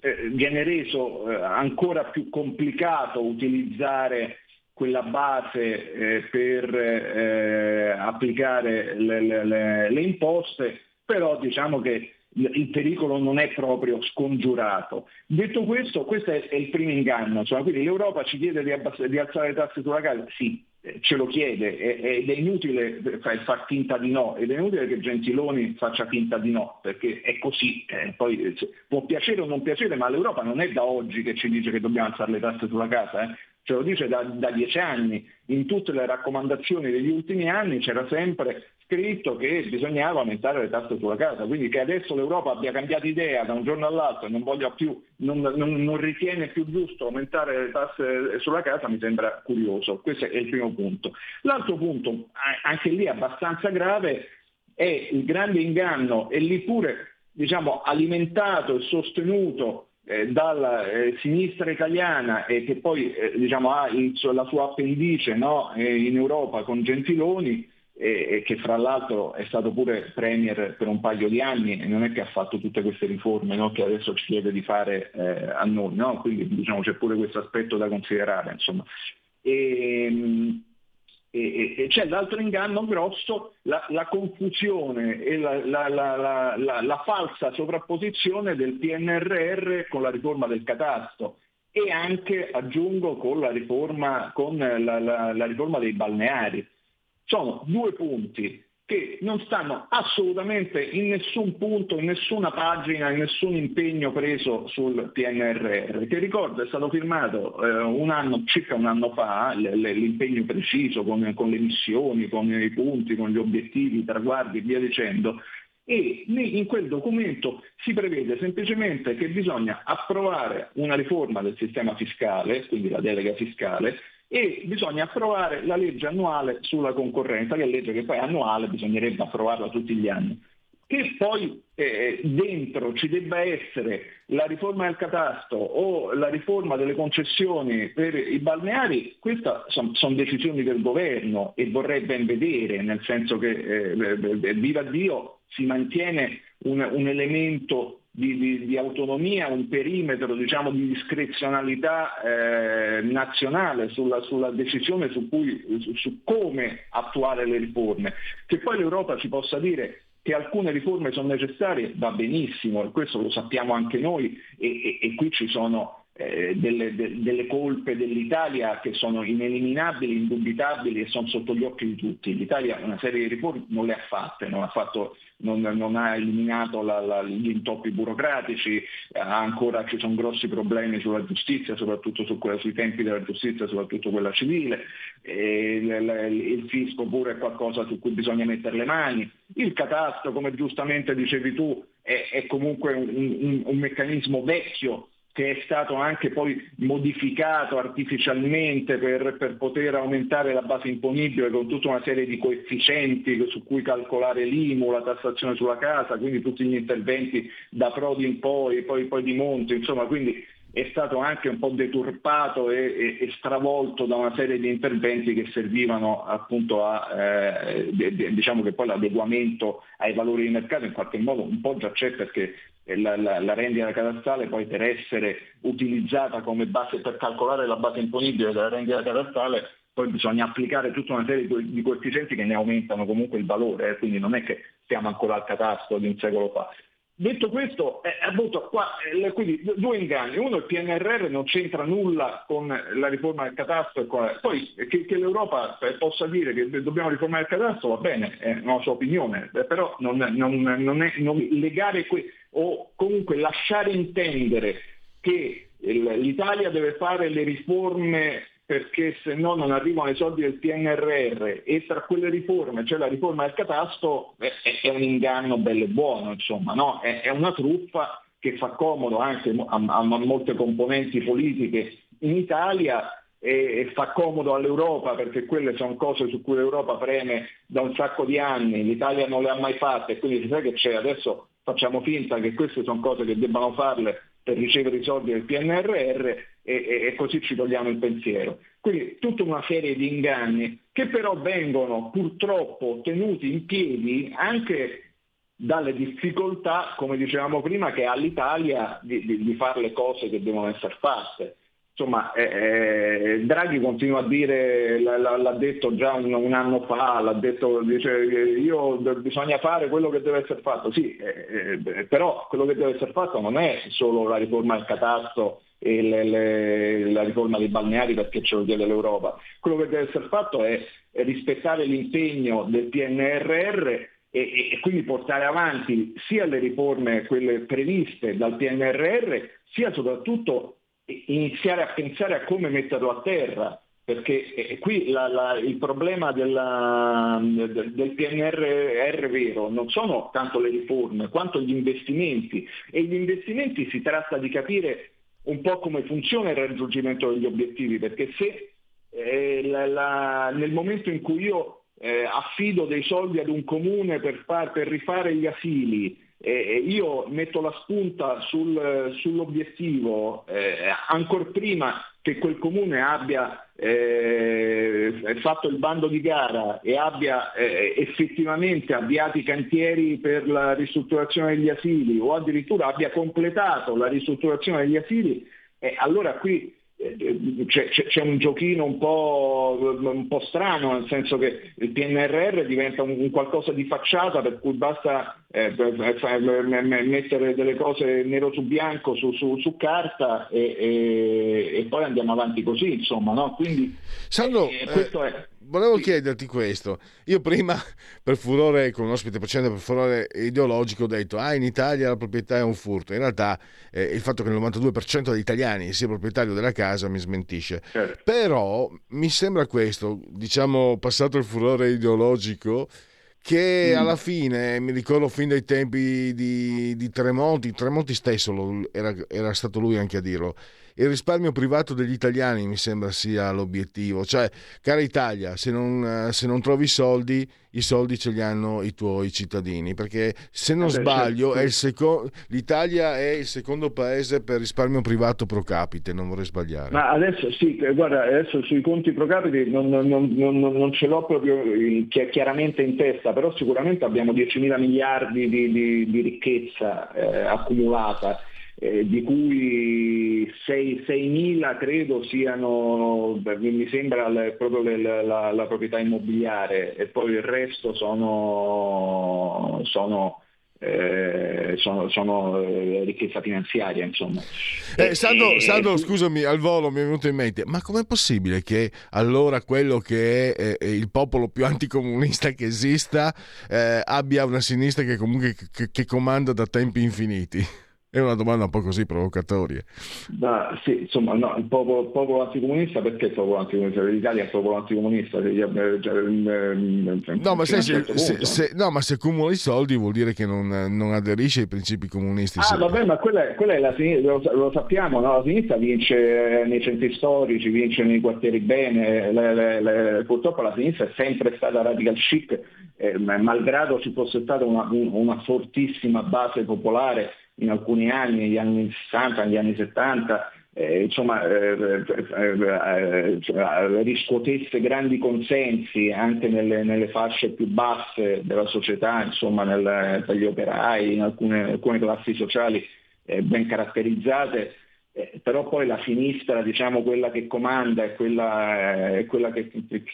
è, viene reso eh, ancora più complicato utilizzare quella base eh, per eh, applicare le, le, le, imposte, però diciamo che il pericolo non è proprio scongiurato. Detto questo, questo è, il primo inganno, cioè, quindi l'Europa ci chiede di, abbass- di, alzare le tasse sulla casa? Sì, eh, ce lo chiede ed è inutile far finta di no, ed è inutile che Gentiloni faccia finta di no, perché è così, eh, poi eh, può piacere o non piacere, ma l'Europa non è da oggi che ci dice che dobbiamo alzare le tasse sulla casa, eh ce lo dice da, da, dieci anni, in tutte le raccomandazioni degli ultimi anni c'era sempre scritto che bisognava aumentare le tasse sulla casa, quindi che adesso l'Europa abbia cambiato idea da un giorno all'altro e non, non, non, ritiene più giusto aumentare le tasse sulla casa mi sembra curioso, questo è il primo punto. L'altro punto, anche lì abbastanza grave, è il grande inganno e lì pure diciamo, alimentato e sostenuto dalla eh, sinistra italiana e che poi eh, diciamo, ha il, la sua appendice no, eh, in Europa con Gentiloni, e che fra l'altro è stato pure premier per un paio di anni e non è che ha fatto tutte queste riforme no, che adesso ci chiede di fare eh, a noi, no? quindi diciamo, c'è pure questo aspetto da considerare. Insomma. E, ehm, e, e, c'è l'altro inganno grosso, la, la confusione e la, la, la, falsa sovrapposizione del PNRR con la riforma del catasto e anche, aggiungo, con la riforma, con la riforma dei balneari. Sono due punti che non stanno assolutamente in nessun punto, in nessuna pagina, in nessun impegno preso sul PNRR, che ricordo è stato firmato eh, un anno, circa un anno fa, l'impegno preciso con, con le missioni, con i punti, con gli obiettivi, i traguardi e via dicendo, e in quel documento si prevede semplicemente che bisogna approvare una riforma del sistema fiscale, quindi la delega fiscale, e bisogna approvare la legge annuale sulla concorrenza, che è legge che poi è annuale, bisognerebbe approvarla tutti gli anni. Che poi eh, dentro ci debba essere la riforma del catasto o la riforma delle concessioni per i balneari, queste sono son decisioni del governo e vorrei ben vedere, nel senso che eh, viva Dio si mantiene un, un elemento di, di, di, autonomia, un perimetro diciamo, di discrezionalità eh, nazionale sulla, sulla, decisione su, cui, su, su, come attuare le riforme. Che poi l'Europa ci possa dire che alcune riforme sono necessarie va benissimo e questo lo sappiamo anche noi e, e, e qui ci sono eh, delle, de, delle, colpe dell'Italia che sono ineliminabili, indubitabili e sono sotto gli occhi di tutti. L'Italia una serie di riforme non le ha fatte, non ha fatto non, non ha eliminato la, la, gli intoppi burocratici, ancora ci sono grossi problemi sulla giustizia, soprattutto su quella, sui tempi della giustizia, soprattutto quella civile, il, il, fisco pure è qualcosa su cui bisogna mettere le mani, il catasto, come giustamente dicevi tu, è, è comunque un, un, un meccanismo vecchio che è stato anche poi modificato artificialmente per, per, poter aumentare la base imponibile con tutta una serie di coefficienti su cui calcolare l'IMU, la tassazione sulla casa, quindi tutti gli interventi da Prodi in poi, poi, poi di Monte, insomma, quindi è stato anche un po' deturpato e, e, e, stravolto da una serie di interventi che servivano appunto a, eh, diciamo che poi l'adeguamento ai valori di mercato in qualche modo un po' già c'è perché la, la, la rendita catastale poi per essere utilizzata come base per calcolare la base imponibile della rendita catastale poi bisogna applicare tutta una serie di coefficienti che ne aumentano comunque il valore, eh, quindi non è che siamo ancora al catasto di un secolo fa. Detto questo, eh, appunto, qua, eh, quindi due inganni. Uno, il PNRR non c'entra nulla con la riforma del catasto. Poi che, che l'Europa eh, possa dire che dobbiamo riformare il catasto va bene, è una sua opinione, eh, però non, non, non, è, non legare que- o comunque lasciare intendere che l'Italia deve fare le riforme perché se no non arrivano i soldi del PNRR e tra quelle riforme c'è la riforma del catasto, è, è un inganno bello e buono, insomma, no? è, è, una truffa che fa comodo anche a, a molte componenti politiche in Italia e, fa comodo all'Europa perché quelle sono cose su cui l'Europa preme da un sacco di anni, l'Italia non le ha mai fatte, quindi si sa che c'è, adesso facciamo finta che queste sono cose che debbano farle per ricevere i soldi del PNRR e, e, così ci togliamo il pensiero. Quindi tutta una serie di inganni che però vengono purtroppo tenuti in piedi anche dalle difficoltà, come dicevamo prima, che ha l'Italia di, di, di fare le cose che devono essere fatte insomma, eh, eh, Draghi continua a dire, l'ha detto già un, un, anno fa, l'ha detto, dice io bisogna fare quello che deve essere fatto, sì, eh, eh, però quello che deve essere fatto non è solo la riforma del catasto e le, le, la riforma dei balneari perché ce lo chiede l'Europa, quello che deve essere fatto è, rispettare l'impegno del PNRR e, e, quindi portare avanti sia le riforme, quelle previste dal PNRR, sia soprattutto iniziare a pensare a come metterlo a terra, perché eh, qui la, la, il problema della, del, del PNRR vero non sono tanto le riforme quanto gli investimenti e gli investimenti si tratta di capire un po' come funziona il raggiungimento degli obiettivi, perché se eh, la, nel momento in cui io eh, affido dei soldi ad un comune per, far, per rifare gli asili eh, io metto la spunta sul, sull'obiettivo eh, ancora prima che quel comune abbia eh, fatto il bando di gara e abbia eh, effettivamente avviato i cantieri per la ristrutturazione degli asili o addirittura abbia completato la ristrutturazione degli asili, eh, allora qui c'è, c'è, un giochino un po', un po', strano, nel senso che il PNRR diventa un, un qualcosa di facciata per cui basta eh, mettere delle cose nero su bianco su, su, su carta e, e, e, poi andiamo avanti così, insomma. No? Quindi, Sandro, eh, questo è volevo chiederti questo. Io prima, per furore, con un ospite precedente, per furore ideologico, ho detto, ah, in Italia la proprietà è un furto. In realtà eh, il fatto che il 92% degli italiani sia proprietario della casa mi smentisce. Certo. Però mi sembra questo, diciamo, passato il furore ideologico, che mm. alla fine mi ricordo fin dai tempi di, di Tremonti, Tremonti stesso era, era stato lui anche a dirlo il risparmio privato degli italiani mi sembra sia l'obiettivo. Cioè, cara Italia, se non, se non trovi soldi, i soldi ce li hanno i tuoi cittadini. Perché se non eh sbaglio, certo. seco- l'Italia è il secondo paese per risparmio privato pro capite, non vorrei sbagliare. Ma adesso sì, guarda, adesso sui conti pro capite non, non, non, non ce l'ho proprio chiaramente in testa, però sicuramente abbiamo 10 mila miliardi di, di, di ricchezza eh, accumulata eh, di cui 6.000 credo siano, mi sembra proprio la, la, la, proprietà immobiliare e poi il resto sono, sono eh, sono, sono eh, ricchezza finanziaria insomma. Eh, Sandro, Sandro, scusami al volo mi è venuto in mente ma com'è possibile che allora quello che è il popolo più anticomunista che esista eh, abbia una sinistra che comunque che, che comanda da tempi infiniti È una domanda un po' così provocatoria. Ma, sì, insomma, no, il popolo, popolo, anticomunista perché il popolo anticomunista? L'Italia è il popolo anticomunista. No, ma, se, certo se, se, no, ma se accumula i soldi vuol dire che non, non aderisce ai principi comunisti. Ah, vabbè, ma quella è, quella è la sinistra, lo, lo sappiamo, no? la sinistra vince nei centri storici, vince nei quartieri bene, le, le, le, purtroppo la sinistra è sempre stata radical chic, eh, malgrado ci fosse stata una, una fortissima base popolare in alcuni anni, negli anni 60, negli anni 70, eh, insomma, eh, eh, cioè, riscuotesse grandi consensi anche nelle, nelle, fasce più basse della società, insomma, nel, tra gli operai, in alcune, alcune classi sociali ben caratterizzate, eh, però poi la sinistra, diciamo quella che comanda e quella, eh, quella che,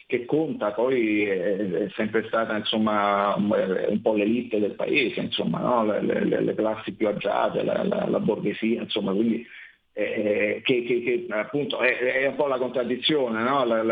che, conta, poi è, è sempre stata insomma, un po' l'elite del paese, insomma, no? le, le, le, classi più agiate, la, la, la borghesia, insomma, quindi eh, che, che, che, appunto è, è, un po' la contraddizione, no? la,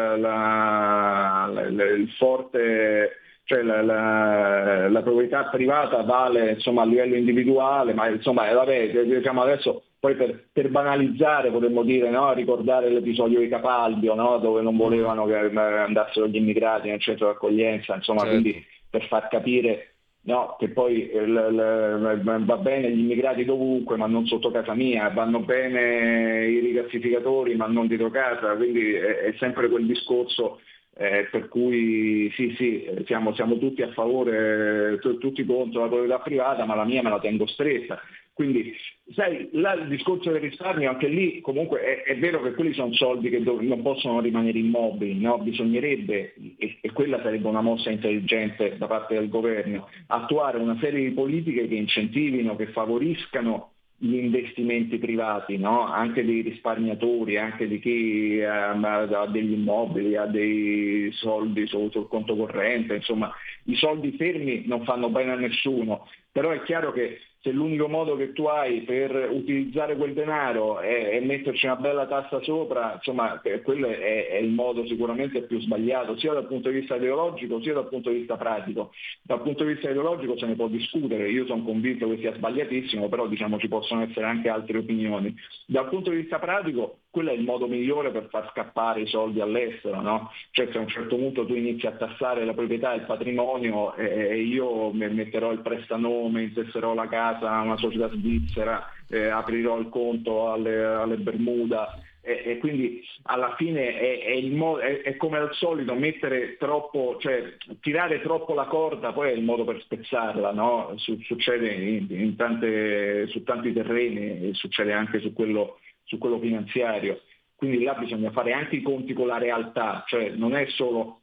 il forte cioè la, la, la, proprietà privata vale insomma, a livello individuale, ma insomma, vabbè, diciamo adesso poi per, per, banalizzare potremmo dire, no? ricordare l'episodio di Capalbio, no? dove non volevano che andassero gli immigrati nel centro d'accoglienza, insomma, certo. quindi per far capire no? che poi eh, l, l, va bene gli immigrati dovunque ma non sotto casa mia, vanno bene i rigassificatori ma non dietro casa, quindi è, è sempre quel discorso eh, per cui sì, sì, siamo, siamo tutti a favore, t- tutti contro la proprietà privata, ma la mia me la tengo stretta. Quindi, sai, là, il discorso del risparmio, anche lì comunque è, è vero che quelli sono soldi che do, non possono rimanere immobili, no? bisognerebbe, e, e, quella sarebbe una mossa intelligente da parte del governo, attuare una serie di politiche che incentivino, che favoriscano gli investimenti privati, no? anche dei risparmiatori, anche di chi um, ha degli immobili, ha dei soldi sul, sul conto corrente, insomma i soldi fermi non fanno bene a nessuno, però è chiaro che se l'unico modo che tu hai per utilizzare quel denaro è, è metterci una bella tassa sopra, insomma, quello è, è, il modo sicuramente più sbagliato, sia dal punto di vista ideologico sia dal punto di vista pratico. Dal punto di vista ideologico se ne può discutere, io sono convinto che sia sbagliatissimo, però diciamo ci possono essere anche altre opinioni. Dal punto di vista pratico quello è il modo migliore per far scappare i soldi all'estero, no? Cioè se a un certo punto tu inizi a tassare la proprietà e il patrimonio e io metterò il prestanome, intesserò la casa a una società svizzera, eh, aprirò il conto alle, alle Bermuda e, quindi alla fine è, è, mo- è, è, come al solito mettere troppo, cioè tirare troppo la corda poi è il modo per spezzarla, no? Su- succede in, in tante, su tanti terreni, succede anche su quello su quello finanziario. Quindi là bisogna fare anche i conti con la realtà, cioè non è solo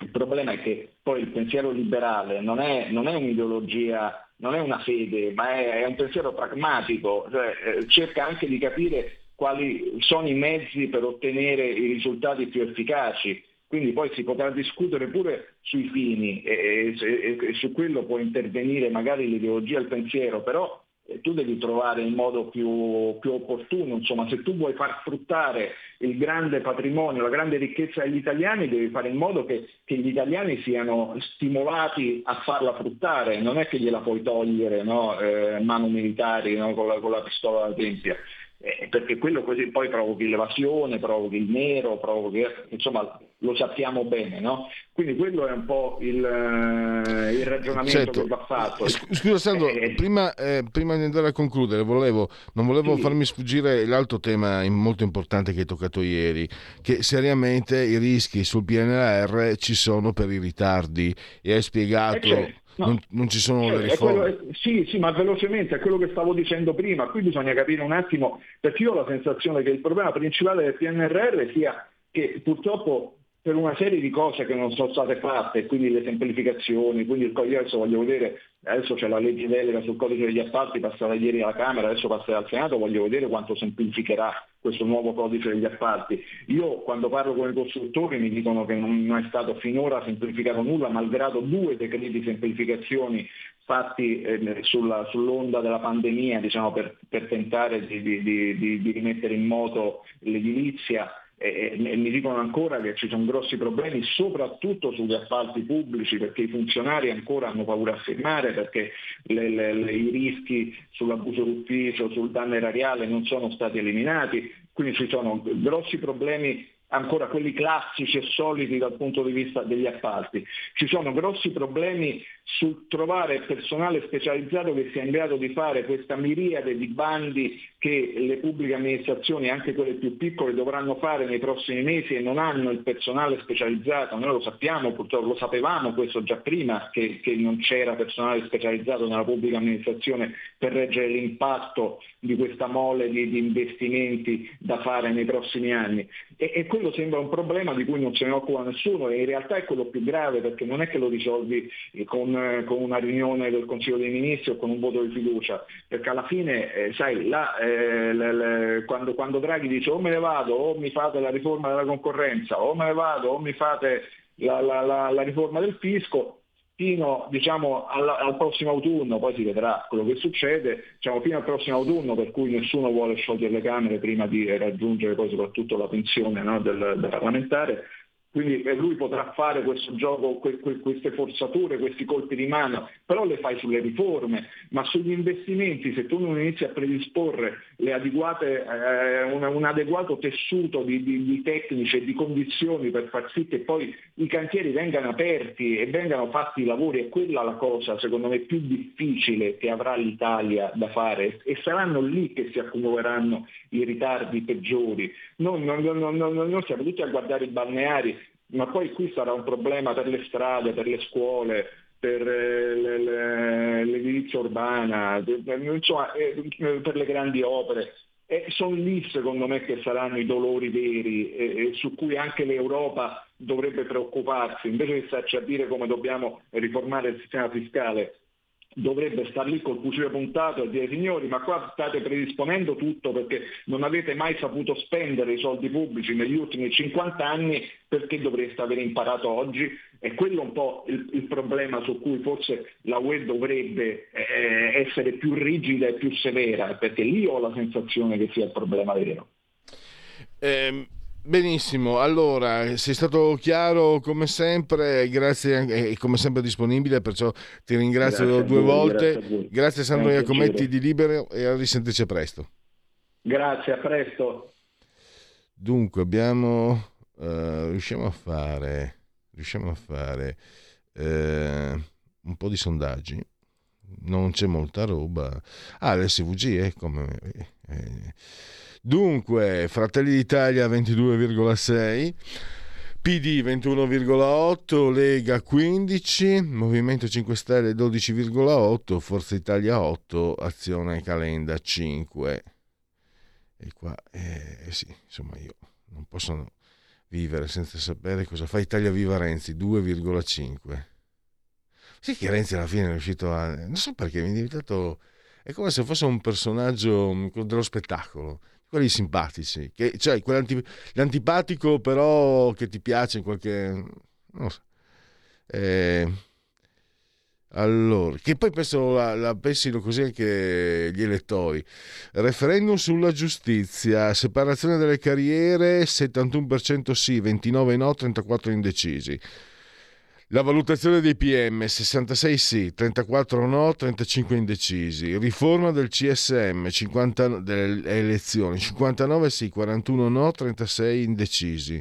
il problema è che poi il pensiero liberale non è, non è un'ideologia, non è una fede, ma è, è un pensiero pragmatico, cioè, eh, cerca anche di capire quali sono i mezzi per ottenere i risultati più efficaci. Quindi poi si potrà discutere pure sui fini e, e, e su quello può intervenire magari l'ideologia e il pensiero, però tu devi trovare il modo più, più, opportuno, insomma se tu vuoi far fruttare il grande patrimonio, la grande ricchezza degli italiani, devi fare in modo che, che gli italiani siano stimolati a farla fruttare, non è che gliela puoi togliere no? eh, mano militari no? con, la, con la pistola alla tempia eh, perché quello così poi provochi l'evasione, provochi il nero, provochi, insomma lo sappiamo bene, no? Quindi quello è un po' il, eh, il ragionamento certo. che va fatto. Scusa Sandro, eh, prima, eh, prima, di andare a concludere, volevo, non volevo sì. farmi sfuggire l'altro tema molto importante che hai toccato ieri, che seriamente i rischi sul PNR ci sono per i ritardi e hai spiegato... Eh, certo No. Non, non, ci sono le riforme. Quello, sì, sì, ma velocemente è quello che stavo dicendo prima. Qui bisogna capire un attimo, perché io ho la sensazione che il problema principale del PNRR sia che purtroppo per una serie di cose che non sono state fatte, quindi le semplificazioni, quindi il, io adesso voglio vedere, adesso c'è la legge delega sul codice degli appalti passata ieri alla Camera, adesso passerà al Senato, voglio vedere quanto semplificherà questo nuovo codice degli appalti. Io quando parlo con i costruttori mi dicono che non è stato finora semplificato nulla, malgrado due decreti di semplificazioni fatti eh, sulla, sull'onda della pandemia diciamo, per, per tentare di, di, di, di rimettere in moto l'edilizia e, e, mi dicono ancora che ci sono grossi problemi soprattutto sugli appalti pubblici perché i funzionari ancora hanno paura a firmare perché le, le, le, i rischi sull'abuso d'ufficio, sul danno erariale non sono stati eliminati, quindi ci sono grossi problemi ancora quelli classici e solidi dal punto di vista degli appalti. Ci sono grossi problemi sul trovare personale specializzato che sia in grado di fare questa miriade di bandi che le pubbliche amministrazioni, anche quelle più piccole, dovranno fare nei prossimi mesi e non hanno il personale specializzato. Noi lo sappiamo, purtroppo lo sapevamo questo già prima, che, che non c'era personale specializzato nella pubblica amministrazione per reggere l'impatto di questa mole di, di investimenti da fare nei prossimi anni. E, e quello sembra un problema di cui non se ne occupa nessuno e in realtà è quello più grave perché non è che lo risolvi con, con una riunione del Consiglio dei Ministri o con un voto di fiducia, perché alla fine, eh, sai, là, eh, le, le, quando, quando Draghi dice o me ne vado o mi fate la riforma della concorrenza, o me ne vado o mi fate la, la, la, la riforma del fisco, fino diciamo, al, al, prossimo autunno, poi si vedrà quello che succede, diciamo, fino al prossimo autunno per cui nessuno vuole sciogliere le Camere prima di raggiungere poi soprattutto la pensione no, del, del parlamentare, quindi lui potrà fare questo gioco, queste forzature, questi colpi di mano, però le fai sulle riforme, ma sugli investimenti se tu non inizi a predisporre adeguate, eh, un, un, adeguato tessuto di, di, di, tecnici e di condizioni per far sì che poi i cantieri vengano aperti e vengano fatti i lavori, è quella la cosa secondo me più difficile che avrà l'Italia da fare e saranno lì che si accumuleranno i ritardi peggiori. Noi, noi, noi, noi siamo tutti a guardare i balneari ma poi qui sarà un problema per le strade, per le scuole, per eh, l'edilizia urbana, eh, per le grandi opere. E sono lì secondo me che saranno i dolori veri e, e su cui anche l'Europa dovrebbe preoccuparsi, invece di starci a dire come dobbiamo riformare il sistema fiscale dovrebbe star lì col fucile puntato e dire signori ma qua state predisponendo tutto perché non avete mai saputo spendere i soldi pubblici negli ultimi 50 anni perché dovreste aver imparato oggi e quello è un po' il, il problema su cui forse la UE dovrebbe eh, essere più rigida e più severa perché lì ho la sensazione che sia il problema vero. Eh, Benissimo, allora sei stato chiaro come sempre, grazie e come sempre disponibile, perciò ti ringrazio grazie due voi, volte. Grazie, grazie Sandro Iacometti di Libero e a risentirci presto. Grazie, a presto. Dunque abbiamo, uh, riusciamo a fare, riusciamo a fare uh, un po' di sondaggi, non c'è molta roba. Ah, l'SVG, eh, come... Eh, Dunque, Fratelli d'Italia 22,6, PD 21,8, Lega 15, Movimento 5 Stelle 12,8, Forza Italia 8, Azione Calenda 5. E qua, eh, sì, insomma, io non posso vivere senza sapere cosa fa Italia Viva Renzi 2,5. Sì che Renzi alla fine è riuscito a... non so perché mi è diventato... è come se fosse un personaggio mm, dello spettacolo quelli simpatici, che, cioè l'antipatico però che ti piace in qualche... non so. Eh, allora, che poi penso la, la, pensino così anche gli elettori. Referendum sulla giustizia, separazione delle carriere, 71% sì, 29 no, 34 indecisi. La valutazione dei PM, 66 sì, 34 no, 35 indecisi. Riforma del CSM, 50 delle elezioni, 59 sì, 41 no, 36 indecisi.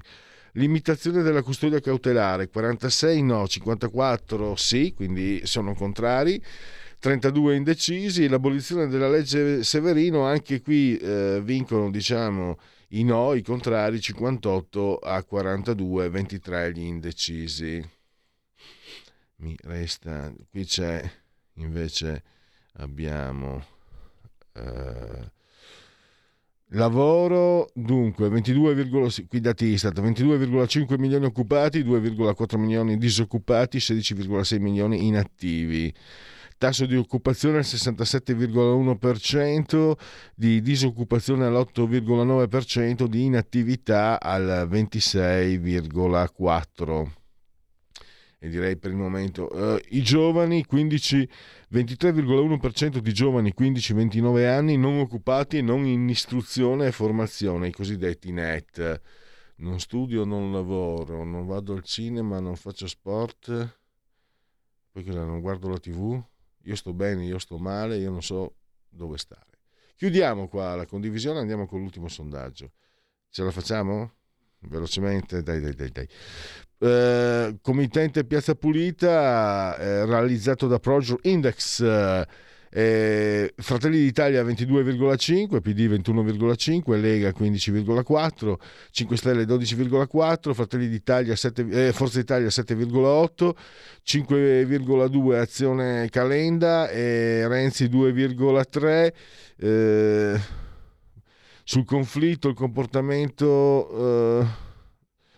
Limitazione della custodia cautelare, 46 no, 54 sì, quindi sono contrari. 32 indecisi, l'abolizione della legge Severino, anche qui eh, vincono diciamo, i no, i contrari, 58 a 42, 23 gli indecisi mi resta. Qui c'è invece abbiamo eh, lavoro dunque 22, qui dati Istat 22,5 milioni occupati 2,4 milioni disoccupati 16,6 milioni inattivi. Tasso di occupazione al 67,1%, di disoccupazione all'8,9%, di inattività al 26,4% e direi per il momento uh, i giovani 15 23,1% di giovani 15-29 anni non occupati e non in istruzione e formazione, i cosiddetti NET. non studio, non lavoro, non vado al cinema, non faccio sport, poi non guardo la tv, io sto bene, io sto male, io non so dove stare. Chiudiamo qua la condivisione, andiamo con l'ultimo sondaggio. Ce la facciamo? Velocemente, dai, dai, dai, dai. Eh, committente Piazza Pulita, eh, realizzato da Project Index. Eh, eh, Fratelli d'Italia 22,5, PD 21,5, Lega 15,4, 5 Stelle 12,4, Fratelli d'Italia 7, eh, Forza Italia 7,8, 5,2 Azione Calenda e Renzi 2,3. Sul conflitto, il comportamento eh,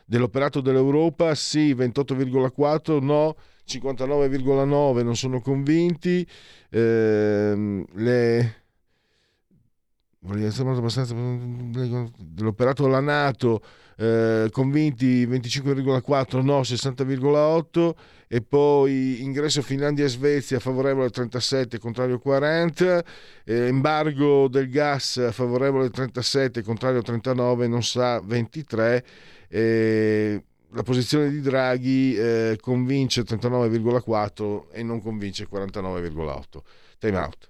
dell'operato dell'Europa, sì 28,4, no 59,9 non sono convinti, eh, le, dell'operato della Nato eh, convinti 25,4 no 60,8 e poi ingresso Finlandia e Svezia favorevole 37 contrario 40 eh, embargo del gas favorevole 37 contrario 39 non sa 23 eh, la posizione di Draghi eh, convince 39,4 e non convince 49,8. Time out.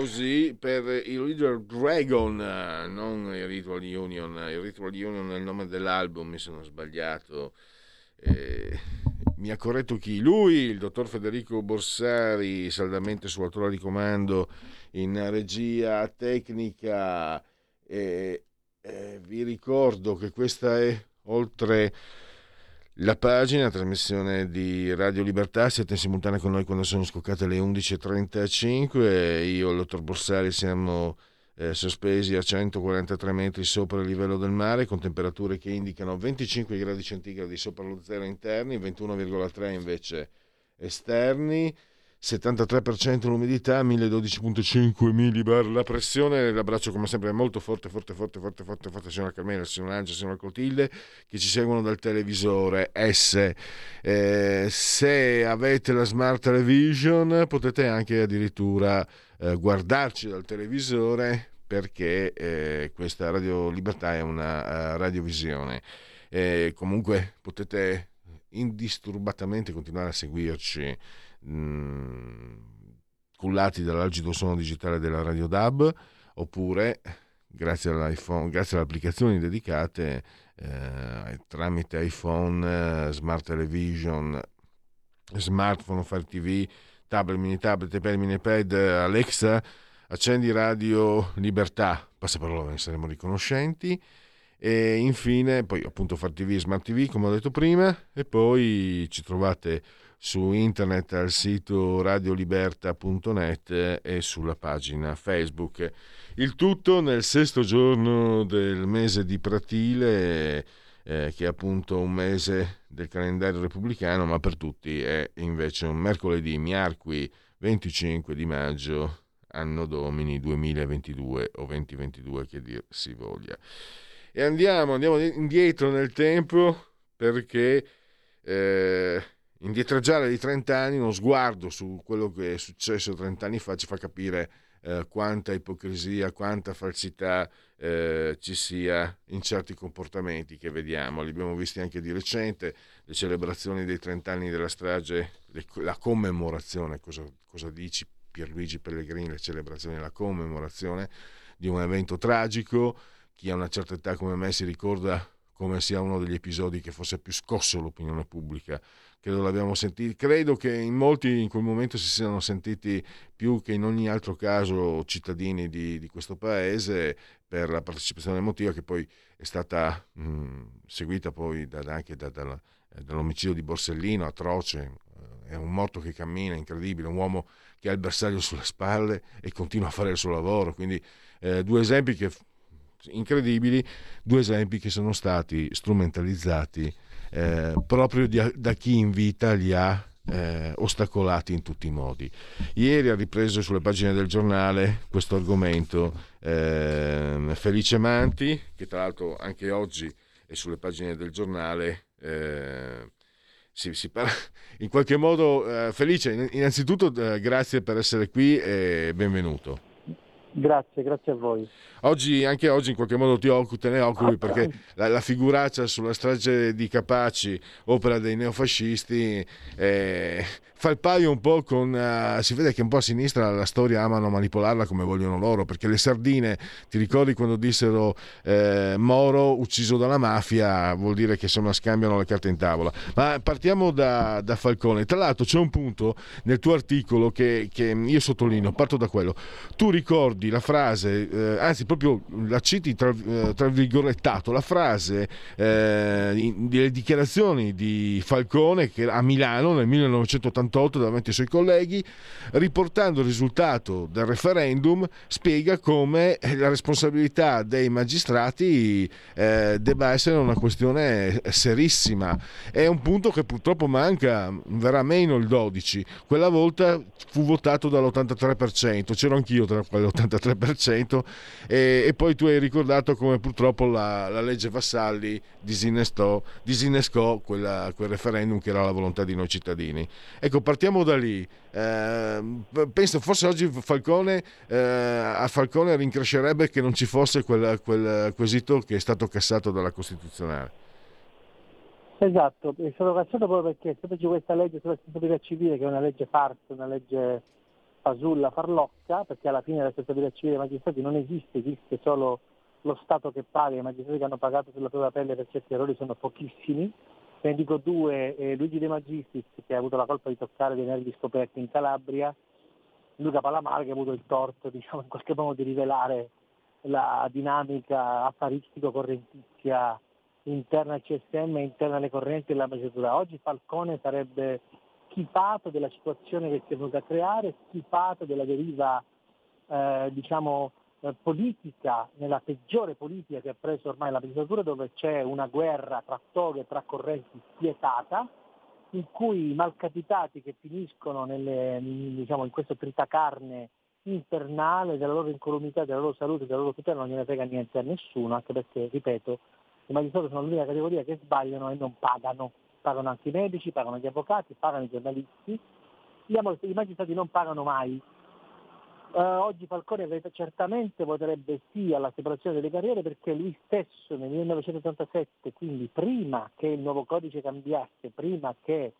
Applausi per il leader Dragon, non il Ritual Union. Il Ritual Union è il nome dell'album, mi sono sbagliato. Eh, mi ha corretto chi? Lui, il dottor Federico Borsari, saldamente su altura di comando in regia tecnica. Eh, eh, vi ricordo che questa è oltre la pagina, trasmissione di Radio Libertà, siete in simultanea con noi quando sono scoccate le 11.35 io e il dottor Borsari siamo eh, sospesi a 143 metri sopra il livello del mare con temperature che indicano 25 gradi centigradi sopra lo zero interni, 21,3 invece esterni. 73% l'umidità, 1012.5 millibar la pressione, l'abbraccio come sempre è molto forte, forte, forte, forte, forte, forte, signora Carmela, signora Angela, signora Clotilde, che ci seguono dal televisore S. Eh, se avete la smart television potete anche addirittura eh, guardarci dal televisore perché eh, questa Radio Libertà è una uh, radiovisione. comunque potete indisturbatamente continuare a seguirci mh, mm, cullati dall'algido suono digitale della Radio DAB oppure grazie grazie alle applicazioni dedicate eh, tramite iPhone, eh, Smart Television, smartphone, Fire TV, tablet, mini tablet, iPad, mini iPad, Alexa, accendi Radio Libertà, passaparola, ne saremo riconoscenti. E infine, poi appunto Fire TV, Smart TV, come ho detto prima, e poi ci trovate su internet al sito radioliberta.net e sulla pagina Facebook. Il tutto nel sesto giorno del mese di Pratile, eh, che è appunto un mese del calendario repubblicano, ma per tutti è invece un mercoledì, miarqui 25 di maggio, anno domini 2022 o 2022 che dir si voglia. E andiamo, andiamo indietro nel tempo perché... Eh, indietreggiare di 30 anni, uno sguardo su quello che è successo 30 anni fa ci fa capire eh, quanta ipocrisia, quanta falsità eh, ci sia in certi comportamenti che vediamo. Li abbiamo visti anche di recente, le celebrazioni dei 30 anni della strage, le, la commemorazione, cosa, cosa dici Pierluigi Pellegrini, le celebrazioni, la commemorazione di un evento tragico. Chi ha una certa età come me si ricorda come sia uno degli episodi che forse ha più scosso l'opinione pubblica credo l'abbiamo sentito, credo che in molti in quel momento si siano sentiti più che in ogni altro caso cittadini di, di questo paese per la partecipazione emotiva che poi è stata mh, seguita poi da, anche da, da, dall'omicidio di Borsellino, atroce, è un morto che cammina, incredibile, un uomo che ha il bersaglio sulle spalle e continua a fare il suo lavoro, quindi eh, due esempi che incredibili, due esempi che sono stati strumentalizzati eh, proprio di, da chi in vita li ha eh, ostacolati in tutti i modi. Ieri ha ripreso sulle pagine del giornale questo argomento eh, Felice Manti, che tra l'altro anche oggi è sulle pagine del giornale. Eh, si, si parla, in qualche modo, eh, Felice, innanzitutto eh, grazie per essere qui e benvenuto. Grazie, grazie a voi. Oggi, anche oggi in qualche modo ti occupi, te ne occupi perché la, la figuraccia sulla strage di Capaci, opera dei neofascisti, eh, fa il paio un po' con... Uh, si vede che un po' a sinistra la storia amano manipolarla come vogliono loro, perché le sardine, ti ricordi quando dissero eh, Moro ucciso dalla mafia, vuol dire che insomma scambiano le carte in tavola. Ma partiamo da, da Falcone. Tra l'altro c'è un punto nel tuo articolo che, che io sottolineo, parto da quello. Tu ricordi la frase, eh, anzi proprio la citi tra, eh, tra virgolettato, la frase eh, delle dichiarazioni di Falcone che a Milano nel 1988 davanti ai suoi colleghi, riportando il risultato del referendum, spiega come la responsabilità dei magistrati eh, debba essere una questione serissima. È un punto che purtroppo manca, verrà meno il 12. Quella volta fu votato dall'83%, c'ero anch'io tra quell'83%. E e, poi tu hai ricordato come purtroppo la, la legge Vassalli disinnescò, quella, quel referendum che era la volontà di noi cittadini. Ecco, partiamo da lì. Eh, penso forse oggi Falcone, eh, a Falcone rincrescerebbe che non ci fosse quel, quel quesito che è stato cassato dalla Costituzionale. Esatto, è stato cassato proprio perché se c'è questa legge sulla responsabilità civile che è una legge farsa, una legge fasulla farlocca, perché alla fine la responsabilità civile dei magistrati non esiste, esiste solo lo Stato che paga, i magistrati che hanno pagato sulla propria pelle per certi errori sono pochissimi. Ne dico due, eh, Luigi De Magistris che ha avuto la colpa di toccare dei nervi scoperti in Calabria, Luca Palamara che ha avuto il torto diciamo, in qualche modo di rivelare la dinamica affaristico-correntizia interna al CSM e interna alle correnti della magistratura. Oggi Falcone sarebbe schifato della situazione che si è venuta a creare, schifato della deriva eh, diciamo, eh, politica, nella peggiore politica che ha preso ormai la magistratura, dove c'è una guerra tra toghe, tra correnti spietata, in cui i malcapitati che finiscono nelle, diciamo, in questo tritacarne infernale della loro incolumità, della loro salute, della loro tutela non gliene frega niente a nessuno, anche perché, ripeto, i magistrati sono l'unica categoria che sbagliano e non pagano pagano anche i medici, pagano gli avvocati, pagano i giornalisti, i magistrati non pagano mai. Uh, oggi Falcone certamente voterebbe sì alla separazione delle carriere perché lui stesso nel 1987, quindi prima che il nuovo codice cambiasse, prima che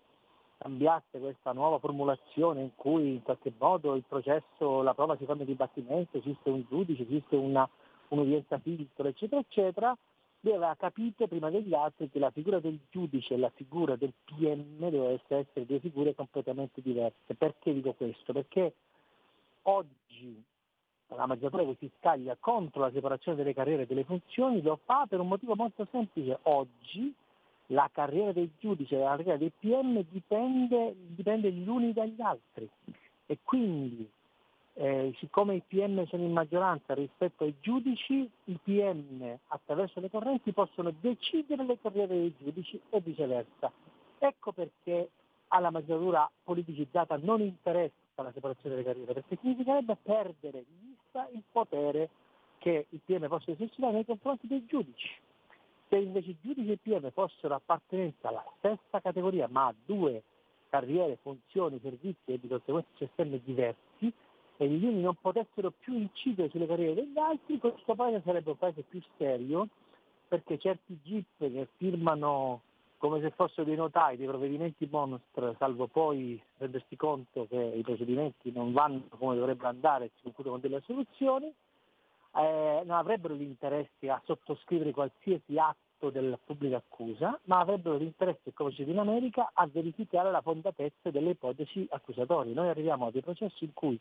cambiasse questa nuova formulazione in cui in qualche modo il processo, la prova si fa nel dibattimento, esiste un giudice, esiste una, un'udienza filtro, eccetera, eccetera, lui aveva capito prima degli altri che la figura del giudice e la figura del PM dovevano essere due figure completamente diverse. Perché dico questo? Perché oggi la magistratura che si scaglia contro la separazione delle carriere e delle funzioni lo fa per un motivo molto semplice. Oggi la carriera del giudice e la carriera del PM dipende, dipende gli uni dagli altri e quindi eh, siccome i PM sono in maggioranza rispetto ai giudici, i PM attraverso le correnti possono decidere le carriere dei giudici e viceversa. Ecco perché alla magistratura politicizzata non interessa la separazione delle carriere, perché significherebbe perdere di vista il potere che i PM possono esercitare nei confronti dei giudici. Se invece i giudici e i PM fossero appartenenti alla stessa categoria ma a due carriere, funzioni, servizi e di conseguenza sistemi diversi, e gli uni non potessero più incidere sulle carriere degli altri, questo paese sarebbe un paese più serio, perché certi GIP che firmano come se fossero dei notai dei provvedimenti monster, salvo poi rendersi conto che i procedimenti non vanno come dovrebbero andare e si concludono con delle soluzioni, eh, non avrebbero l'interesse a sottoscrivere qualsiasi atto della pubblica accusa, ma avrebbero l'interesse, come c'è in America, a verificare la fondatezza delle ipotesi accusatorie. Noi arriviamo a dei processi in cui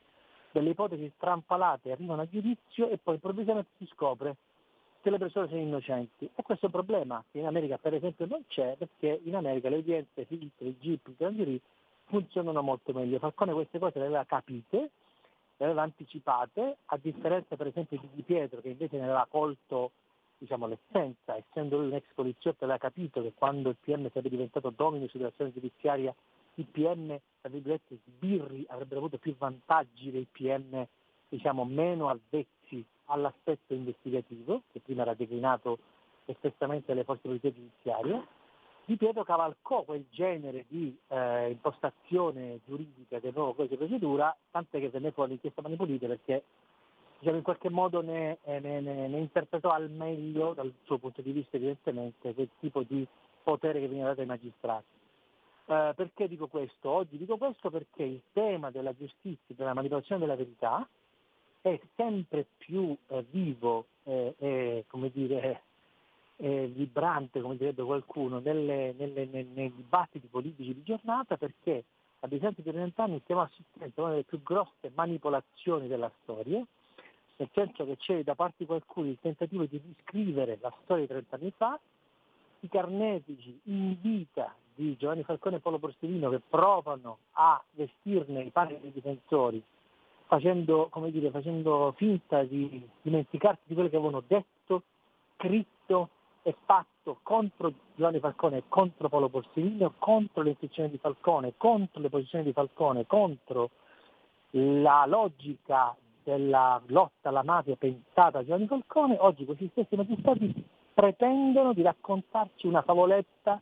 delle ipotesi strampalate arrivano a giudizio e poi improvvisamente si scopre che le persone sono innocenti. E questo è un problema che in America per esempio non c'è perché in America le udienze, filtri, il GIP, il Grand Jury funzionano molto meglio. Falcone queste cose le aveva capite, le aveva anticipate, a differenza per esempio di Di Pietro che invece ne aveva colto diciamo, l'essenza, essendo lui un ex poliziotto aveva capito che quando il PM sarebbe diventato domino sull'azione giudiziaria i PM, tra virgolette, sbirri avrebbero avuto più vantaggi dei PM diciamo, meno avvezzi all'aspetto investigativo, che prima era declinato espressamente dalle forze di polizia giudiziarie. Di Pietro cavalcò quel genere di eh, impostazione giuridica del nuovo codice di procedura, tant'è che venne fuori l'inchiesta Manipulite perché diciamo, in qualche modo ne, eh, ne, ne, ne, interpretò al meglio, dal suo punto di vista evidentemente, quel tipo di potere che veniva dato ai magistrati. Eh, perché dico questo? Oggi dico questo perché il tema della giustizia, della manipolazione della verità è sempre più eh, vivo e eh, come dire, vibrante, come direbbe qualcuno, nelle, nelle, nei, nei, dibattiti politici di giornata perché ad esempio per vent'anni stiamo assistendo a una delle più grosse manipolazioni della storia, nel senso che c'è da parte di qualcuno il tentativo di riscrivere la storia di 30 anni fa, i carnefici in vita di Giovanni Falcone e Paolo Borsellino che provano a vestirne i panni dei difensori facendo, dire, facendo finta di dimenticarsi di quello che avevano detto, scritto e fatto contro Giovanni Falcone e contro Paolo Borsellino, contro le intenzioni di Falcone, contro le posizioni di Falcone, contro la logica della lotta alla mafia pensata a Giovanni Falcone, oggi questi stessi magistrati pretendono di raccontarci una favoletta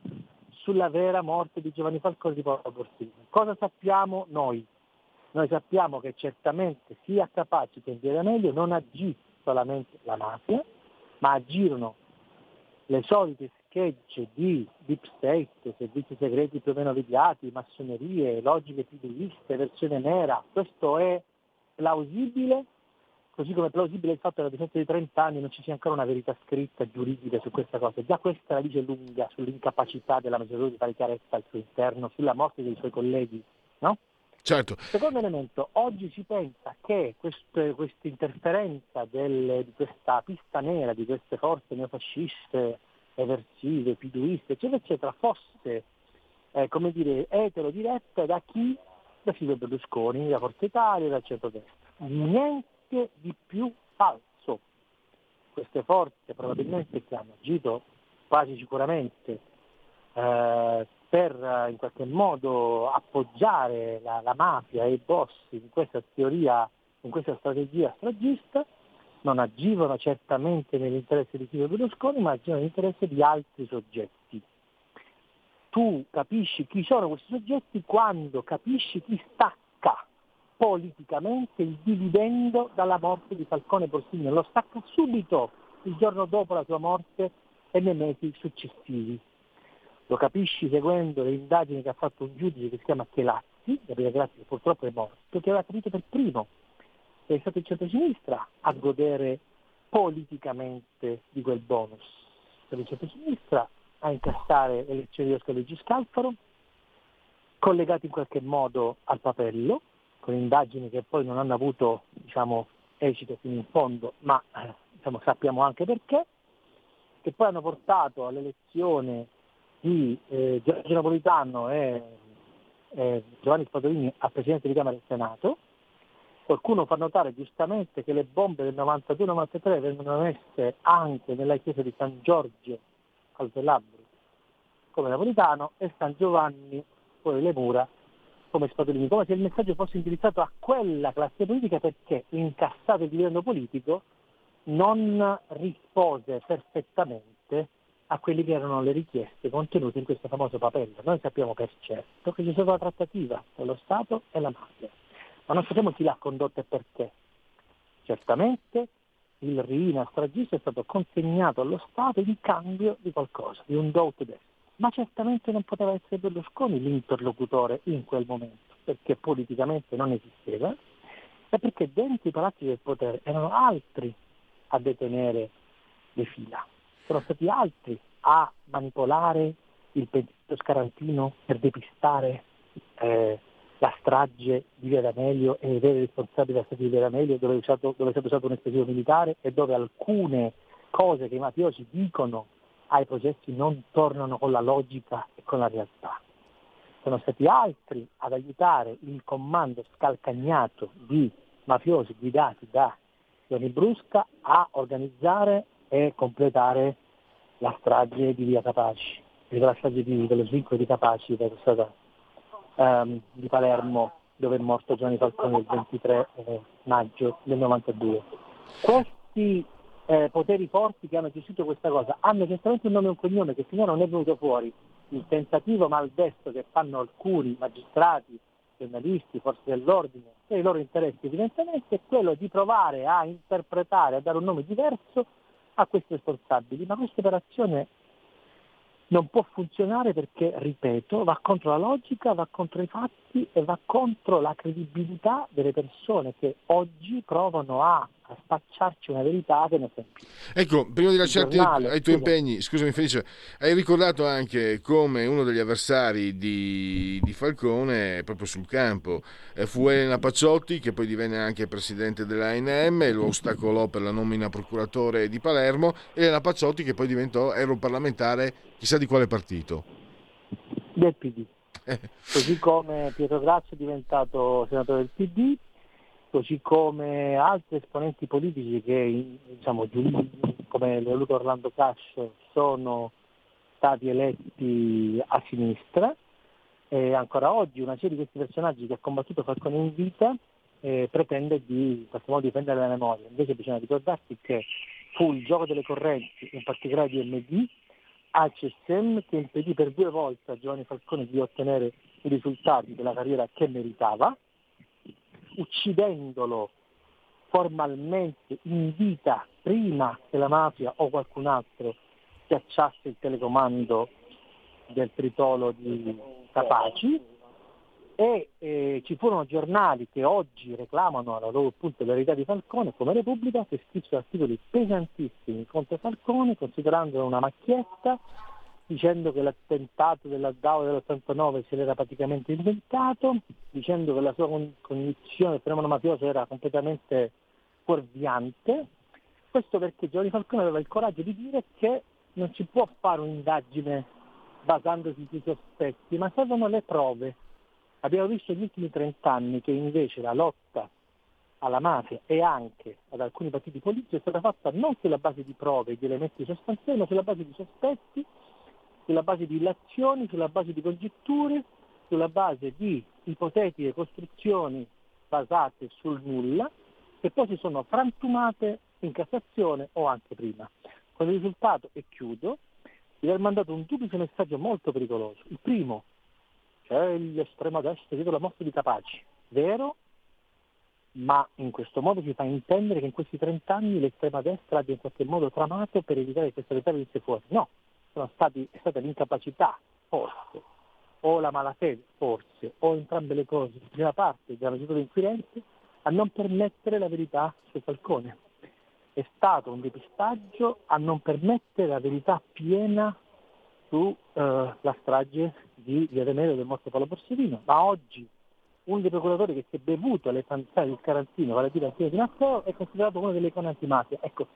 sulla vera morte di Giovanni Falcone di Paolo Borsellino. Cosa sappiamo noi? Noi sappiamo che certamente sia capaci che in Via D'Amelio non agì solamente la mafia, ma agirono le solite schegge di deep state, servizi segreti più o meno avviati, massonerie, logiche piduiste, versione nera, questo è plausibile, così come è plausibile il fatto che a distanza di 30 anni non ci sia ancora una verità scritta giuridica su questa cosa. Già questa la dice lunga sull'incapacità della magistratura di fare chiarezza al suo interno, sulla morte dei suoi colleghi, no? Certo. Secondo elemento, oggi si pensa che questa interferenza del, di questa pista nera, di queste forze neofasciste, eversive, piduiste, eccetera, eccetera, fosse, eh, come dire, etero diretta da chi? Da Silvio Berlusconi, da Forza Italia, dal centro-destra. Niente di più falso. Queste forze probabilmente che hanno agito quasi sicuramente eh, per eh, in qualche modo appoggiare la, la mafia e i boss in questa teoria, in questa strategia stragista, non agivano certamente nell'interesse di Silvio Berlusconi, ma agivano nell'interesse di altri soggetti. Tu capisci chi sono questi soggetti quando capisci chi stacca politicamente il dividendo dalla morte di Falcone Borsini, lo stacca subito il giorno dopo la sua morte e nei mesi successivi. Lo capisci seguendo le indagini che ha fatto un giudice che si chiama Chelazzi, Gabriele Chelazzi che purtroppo è morto, che aveva capito per primo che è stato il centro-sinistra a godere politicamente di quel bonus. Per il centro-sinistra a incassare le elezioni di Oscar Luigi Scalfaro, collegati in qualche modo al papello, con indagini che poi non hanno avuto diciamo, esito fino in fondo, ma diciamo, sappiamo anche perché, che poi hanno portato all'elezione di eh, Giorgio Napolitano e eh, Giovanni Spadolini a Presidente di Camera e Senato. Qualcuno fa notare giustamente che le bombe del 92-93 vengono messe anche nella chiesa di San Giorgio al Velabro come Napolitano e San Giovanni poi le mura come Spadolini, come se il messaggio fosse indirizzato a quella classe politica perché incassato il dividendo politico non rispose perfettamente a quelle che erano le richieste contenute in questo famoso papello. Noi sappiamo per certo che c'è stata una trattativa tra lo Stato e la mafia, ma non sappiamo chi l'ha condotta e perché. Certamente il Rina stragista è stato consegnato allo Stato in cambio di qualcosa, di un do death. Ma certamente non poteva essere Berlusconi l'interlocutore in quel momento, perché politicamente non esisteva e perché dentro i palazzi del potere erano altri a detenere le fila. Sono stati altri a manipolare il pensiero scarantino per depistare eh, la strage di Via D'Amelio e i veri responsabili della strage di Via D'Amelio dove è, usato, dove è stato usato un esplosivo militare e dove alcune cose che i mafiosi dicono ai processi non tornano con la logica e con la realtà. Sono stati altri ad aiutare il comando scalcagnato di mafiosi guidati da Gianni Brusca a organizzare e completare la strage di Via Capaci, la strage di, dello svincolo di Capaci che è stata um, di Palermo dove è morto Giovanni Falcone il 23 eh, maggio del 92. Questi eh, poteri forti che hanno gestito questa cosa hanno certamente un nome e un cognome che finora non è venuto fuori. Il tentativo maldestro che fanno alcuni magistrati, giornalisti, forze dell'ordine, per i loro interessi evidentemente, è quello di provare a interpretare, a dare un nome diverso a questi responsabili, ma questa operazione non può funzionare perché, ripeto, va contro la logica, va contro i fatti e va contro la credibilità delle persone che oggi provano a a spacciarci una verità che non più. Ecco, prima di lasciarti giornale, ai tuoi scusa. impegni, scusami Felice, hai ricordato anche come uno degli avversari di, di Falcone, proprio sul campo, eh, fu Elena Pacciotti, che poi divenne anche presidente dell'ANM, lo ostacolò per la nomina procuratore di Palermo, Elena Pacciotti che poi diventò europarlamentare chissà di quale partito. Del PD. Così come Pietro Grazio è diventato senatore del PD, così come altri esponenti politici che, diciamo, come Leoluto Orlando Cash, sono stati eletti a sinistra e ancora oggi una serie di questi personaggi che ha combattuto Falcone in vita eh, pretende di in qualche modo difendere la memoria. Invece bisogna ricordarsi che fu il gioco delle correnti, in particolare di MD, CSM che impedì per due volte a Giovanni Falcone di ottenere i risultati della carriera che meritava uccidendolo formalmente in vita prima che la mafia o qualcun altro schiacciasse il telecomando del tritolo di Capaci. E eh, ci furono giornali che oggi reclamano la loro appunto verità di Falcone come Repubblica che scrissero articoli pesantissimi contro Falcone considerandolo una macchietta dicendo che l'attentato della DAO dell'89 se l'era praticamente inventato, dicendo che la sua cognizione del fenomeno mafioso era completamente fuorviante. Questo perché Giovanni Falcone aveva il coraggio di dire che non si può fare un'indagine basandosi sui sospetti, ma servono le prove. Abbiamo visto negli ultimi 30 anni che invece la lotta alla mafia e anche ad alcuni partiti politici è stata fatta non sulla base di prove e di elementi sostanziali, ma sulla base di sospetti sulla base di illazioni, sulla base di congetture, sulla base di ipotetiche costruzioni basate sul nulla, che poi si sono frantumate in Cassazione o anche prima. Con il risultato, e chiudo, di aver mandato un duplice messaggio molto pericoloso. Il primo, c'è l'estrema destra dietro la morte di Capaci, vero, ma in questo modo si fa intendere che in questi 30 anni l'estrema destra abbia in qualche modo tramato per evitare che questa verità venisse fuori. No, stati, è stata l'incapacità, forse, o la malafede, forse, o entrambe le cose, prima parte della giunta inquirente, a non permettere la verità su Falcone. È stato un depistaggio a non permettere la verità piena sulla eh, strage di Via Remedio del morto Paolo Borsellino, ma oggi uno dei procuratori che si è bevuto alle fantasie del Carantino, vale a dire Antino Di Matteo, è considerato uno delle icone antimafia. Ecco,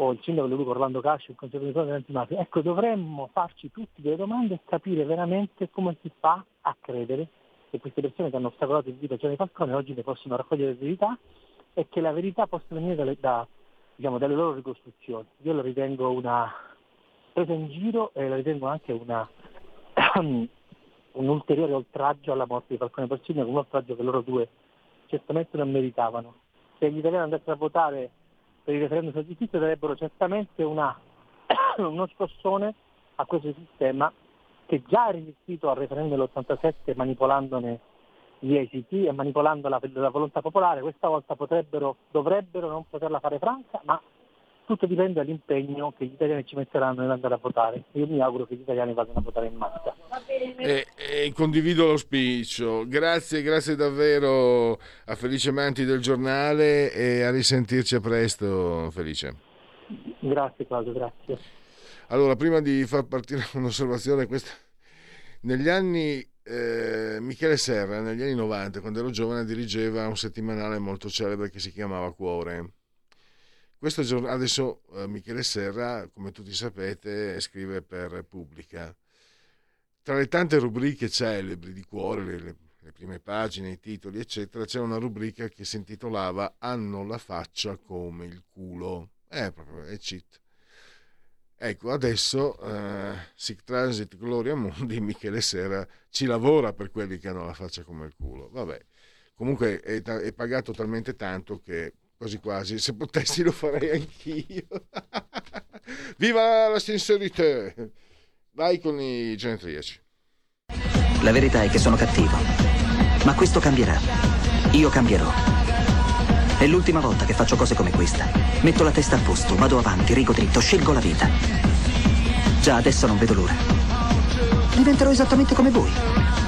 o il sindaco di Luca Orlando Cascio, il conservatore dell'antimafia. Ecco, dovremmo farci tutti delle domande e capire veramente come si fa a credere che queste persone che hanno ostacolato il vita Gianni Falcone oggi ne possono raccogliere verità e che la verità possa venire dalle, da, diciamo, dalle loro ricostruzioni. Io la ritengo una presa in giro e la ritengo anche una, un ulteriore oltraggio alla morte di Falcone Porcini, un oltraggio che loro due certamente non meritavano. Se gli italiani andassero a votare per il referendum sulla giustizia darebbero certamente una, uno scossone a questo sistema che già è resistito al referendum dell'87 manipolandone gli esiti e manipolando la, la volontà popolare, questa volta potrebbero, dovrebbero non poterla fare franca, ma tutto dipende dall'impegno che gli italiani ci metteranno nell'andare a votare. Io mi auguro che gli italiani vadano a votare in massa. E, e condivido l'auspicio. Grazie, grazie davvero a Felice Manti del giornale e a risentirci a presto, Felice. Grazie Claudio, grazie. Allora, prima di far partire un'osservazione, questa... negli anni eh, Michele Serra, negli anni 90, quando ero giovane, dirigeva un settimanale molto celebre che si chiamava Cuore questo giorno, adesso eh, Michele Serra, come tutti sapete, scrive per Repubblica. Tra le tante rubriche celebri di cuore, le, le prime pagine, i titoli, eccetera, c'era una rubrica che si intitolava Hanno la faccia come il culo. È proprio, è cheat. Ecco, adesso eh, Sic Transit Gloria Mundi, Michele Serra ci lavora per quelli che hanno la faccia come il culo. Vabbè, comunque è, è pagato talmente tanto che quasi quasi, se potessi lo farei anch'io. Viva la sincerità! Vai con i genetriaci. La verità è che sono cattivo, ma questo cambierà. Io cambierò. È l'ultima volta che faccio cose come questa. Metto la testa a posto, vado avanti, rigo dritto, scelgo la vita. Già adesso non vedo l'ora. Diventerò esattamente come voi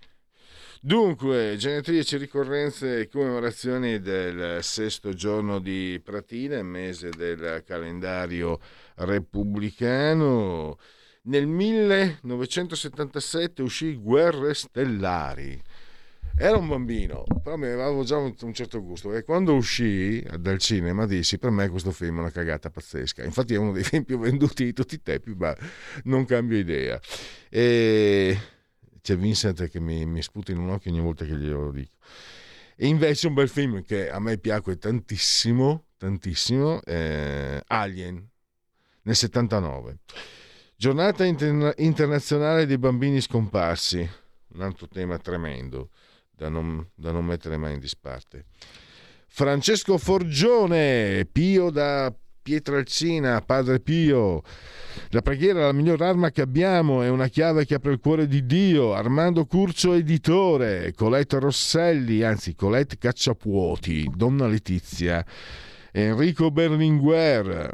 Dunque, genetrici, ricorrenze e commemorazioni del sesto giorno di Pratina, mese del calendario repubblicano. Nel 1977 uscì Guerre Stellari. Era un bambino, però mi avevo già un, un certo gusto, e quando uscì dal cinema dissi per me questo film è una cagata pazzesca. Infatti è uno dei film più venduti di tutti i tempi, ma non cambio idea. E c'è Vincent che mi, mi sputa in un occhio ogni volta che glielo dico. E invece un bel film che a me piace tantissimo, tantissimo, eh, Alien, nel 79. Giornata interna- internazionale dei bambini scomparsi, un altro tema tremendo da non, da non mettere mai in disparte. Francesco Forgione, Pio da Pietralcina, Padre Pio. La preghiera è la miglior arma che abbiamo, è una chiave che apre il cuore di Dio. Armando Curcio, editore. Colette Rosselli, anzi Colette Cacciapuoti, Donna Letizia. Enrico Berlinguer.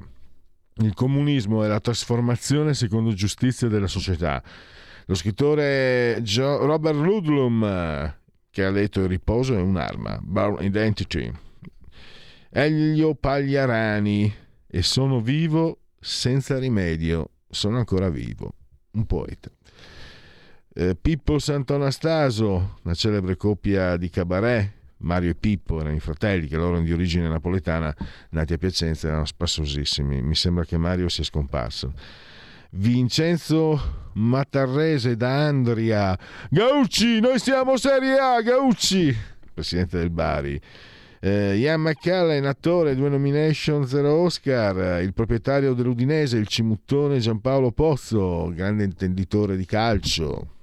Il comunismo è la trasformazione secondo giustizia della società. Lo scrittore Robert Ludlum, che ha letto Il riposo è un'arma. Born Identity. Elio Pagliarani, e sono vivo senza rimedio, sono ancora vivo, un poeta. Eh, Pippo Sant'Anastaso, la celebre coppia di cabaret, Mario e Pippo erano i fratelli che loro erano di origine napoletana, nati a Piacenza, erano spassosissimi. Mi sembra che Mario sia scomparso. Vincenzo Matarrese da Andria, Gaucci, noi siamo Serie A, Gaucci, presidente del Bari. Eh, Ian McCallan, attore, due nomination, zero Oscar. Il proprietario dell'Udinese, il cimuttone Giampaolo Pozzo, grande intenditore di calcio.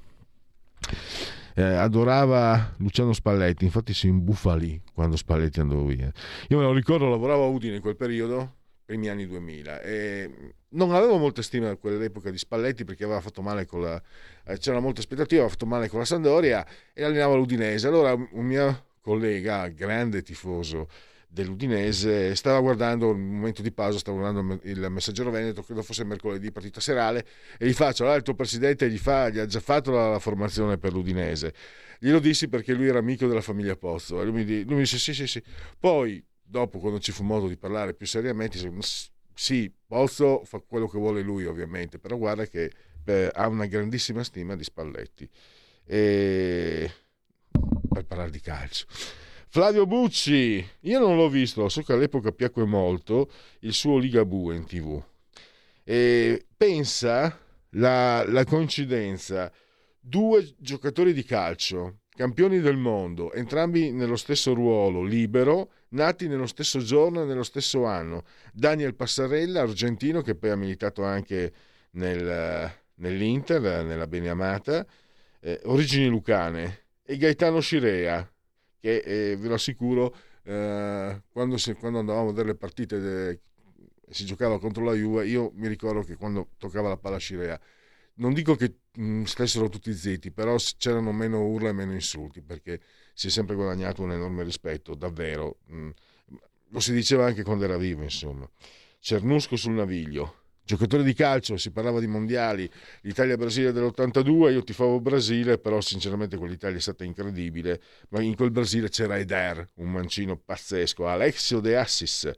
Eh, adorava Luciano Spalletti, infatti si imbufalì quando Spalletti andò via. Io me lo ricordo, lavoravo a Udine in quel periodo, primi anni 2000, e non avevo molta stima a quell'epoca di Spalletti perché aveva fatto male con la... Eh, c'era molta aspettativa, aveva fatto male con la Sandoria e allenava l'Udinese. Allora un mio collega, grande tifoso dell'Udinese, stava guardando il momento di pausa, stava guardando il Messaggero Veneto, credo fosse mercoledì, partita serale, e gli faccio, allora il tuo presidente gli, fa, gli ha già fatto la, la, formazione per l'Udinese. Glielo dissi perché lui era amico della famiglia Pozzo, e lui mi, lui mi disse sì, sì, sì. Poi, dopo, quando ci fu modo di parlare più seriamente, disse, sì, Pozzo fa quello che vuole lui ovviamente, però guarda che eh, ha una grandissima stima di Spalletti. E per parlare di calcio. Flavio Bucci, io non l'ho visto, so che all'epoca piacque molto il suo Ligabue in tv. E pensa la, la coincidenza, due giocatori di calcio, campioni del mondo, entrambi nello stesso ruolo, libero, nati nello stesso giorno e nello stesso anno. Daniel Passarella, argentino, che poi ha militato anche nel, nell'Inter, nella Beniamata, eh, origini lucane, e Gaetano Scirea, che eh, ve lo assicuro, eh, quando, si, quando, andavamo a vedere le partite de, si giocava contro la Juve, io mi ricordo che quando toccava la palla Scirea, non dico che mh, mm, stessero tutti zitti, però c'erano meno urla e meno insulti, perché si è sempre guadagnato un enorme rispetto, davvero. Mh, mm, lo si diceva anche quando era vivo, insomma. Cernusco sul naviglio, Giocatore di calcio, si parlava di mondiali, l'Italia-Brasile dell'82, io tifavo Brasile, però sinceramente quell'Italia è stata incredibile, ma in quel Brasile c'era Eder, un mancino pazzesco, Alexio De Assis.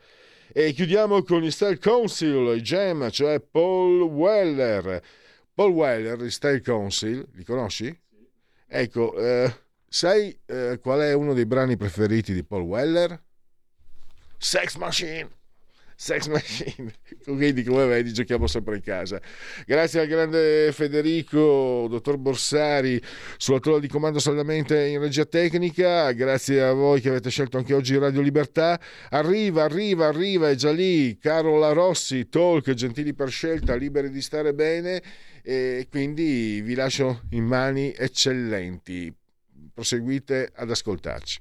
E chiudiamo con il Style Council, i GEM, cioè Paul Weller. Paul Weller, il Style Council, li conosci? Ecco, eh, sai eh, qual è uno dei brani preferiti di Paul Weller? Sex Machine! Sex Machine. Quindi, come vedi, giochiamo sempre in casa. Grazie al grande Federico, dottor Borsari, sulla tolla di comando saldamente in regia tecnica. Grazie a voi che avete scelto anche oggi Radio Libertà. Arriva, arriva, arriva, è già lì. Carola Rossi, talk, gentili per scelta, liberi di stare bene. E quindi vi lascio in mani eccellenti. Proseguite ad ascoltarci.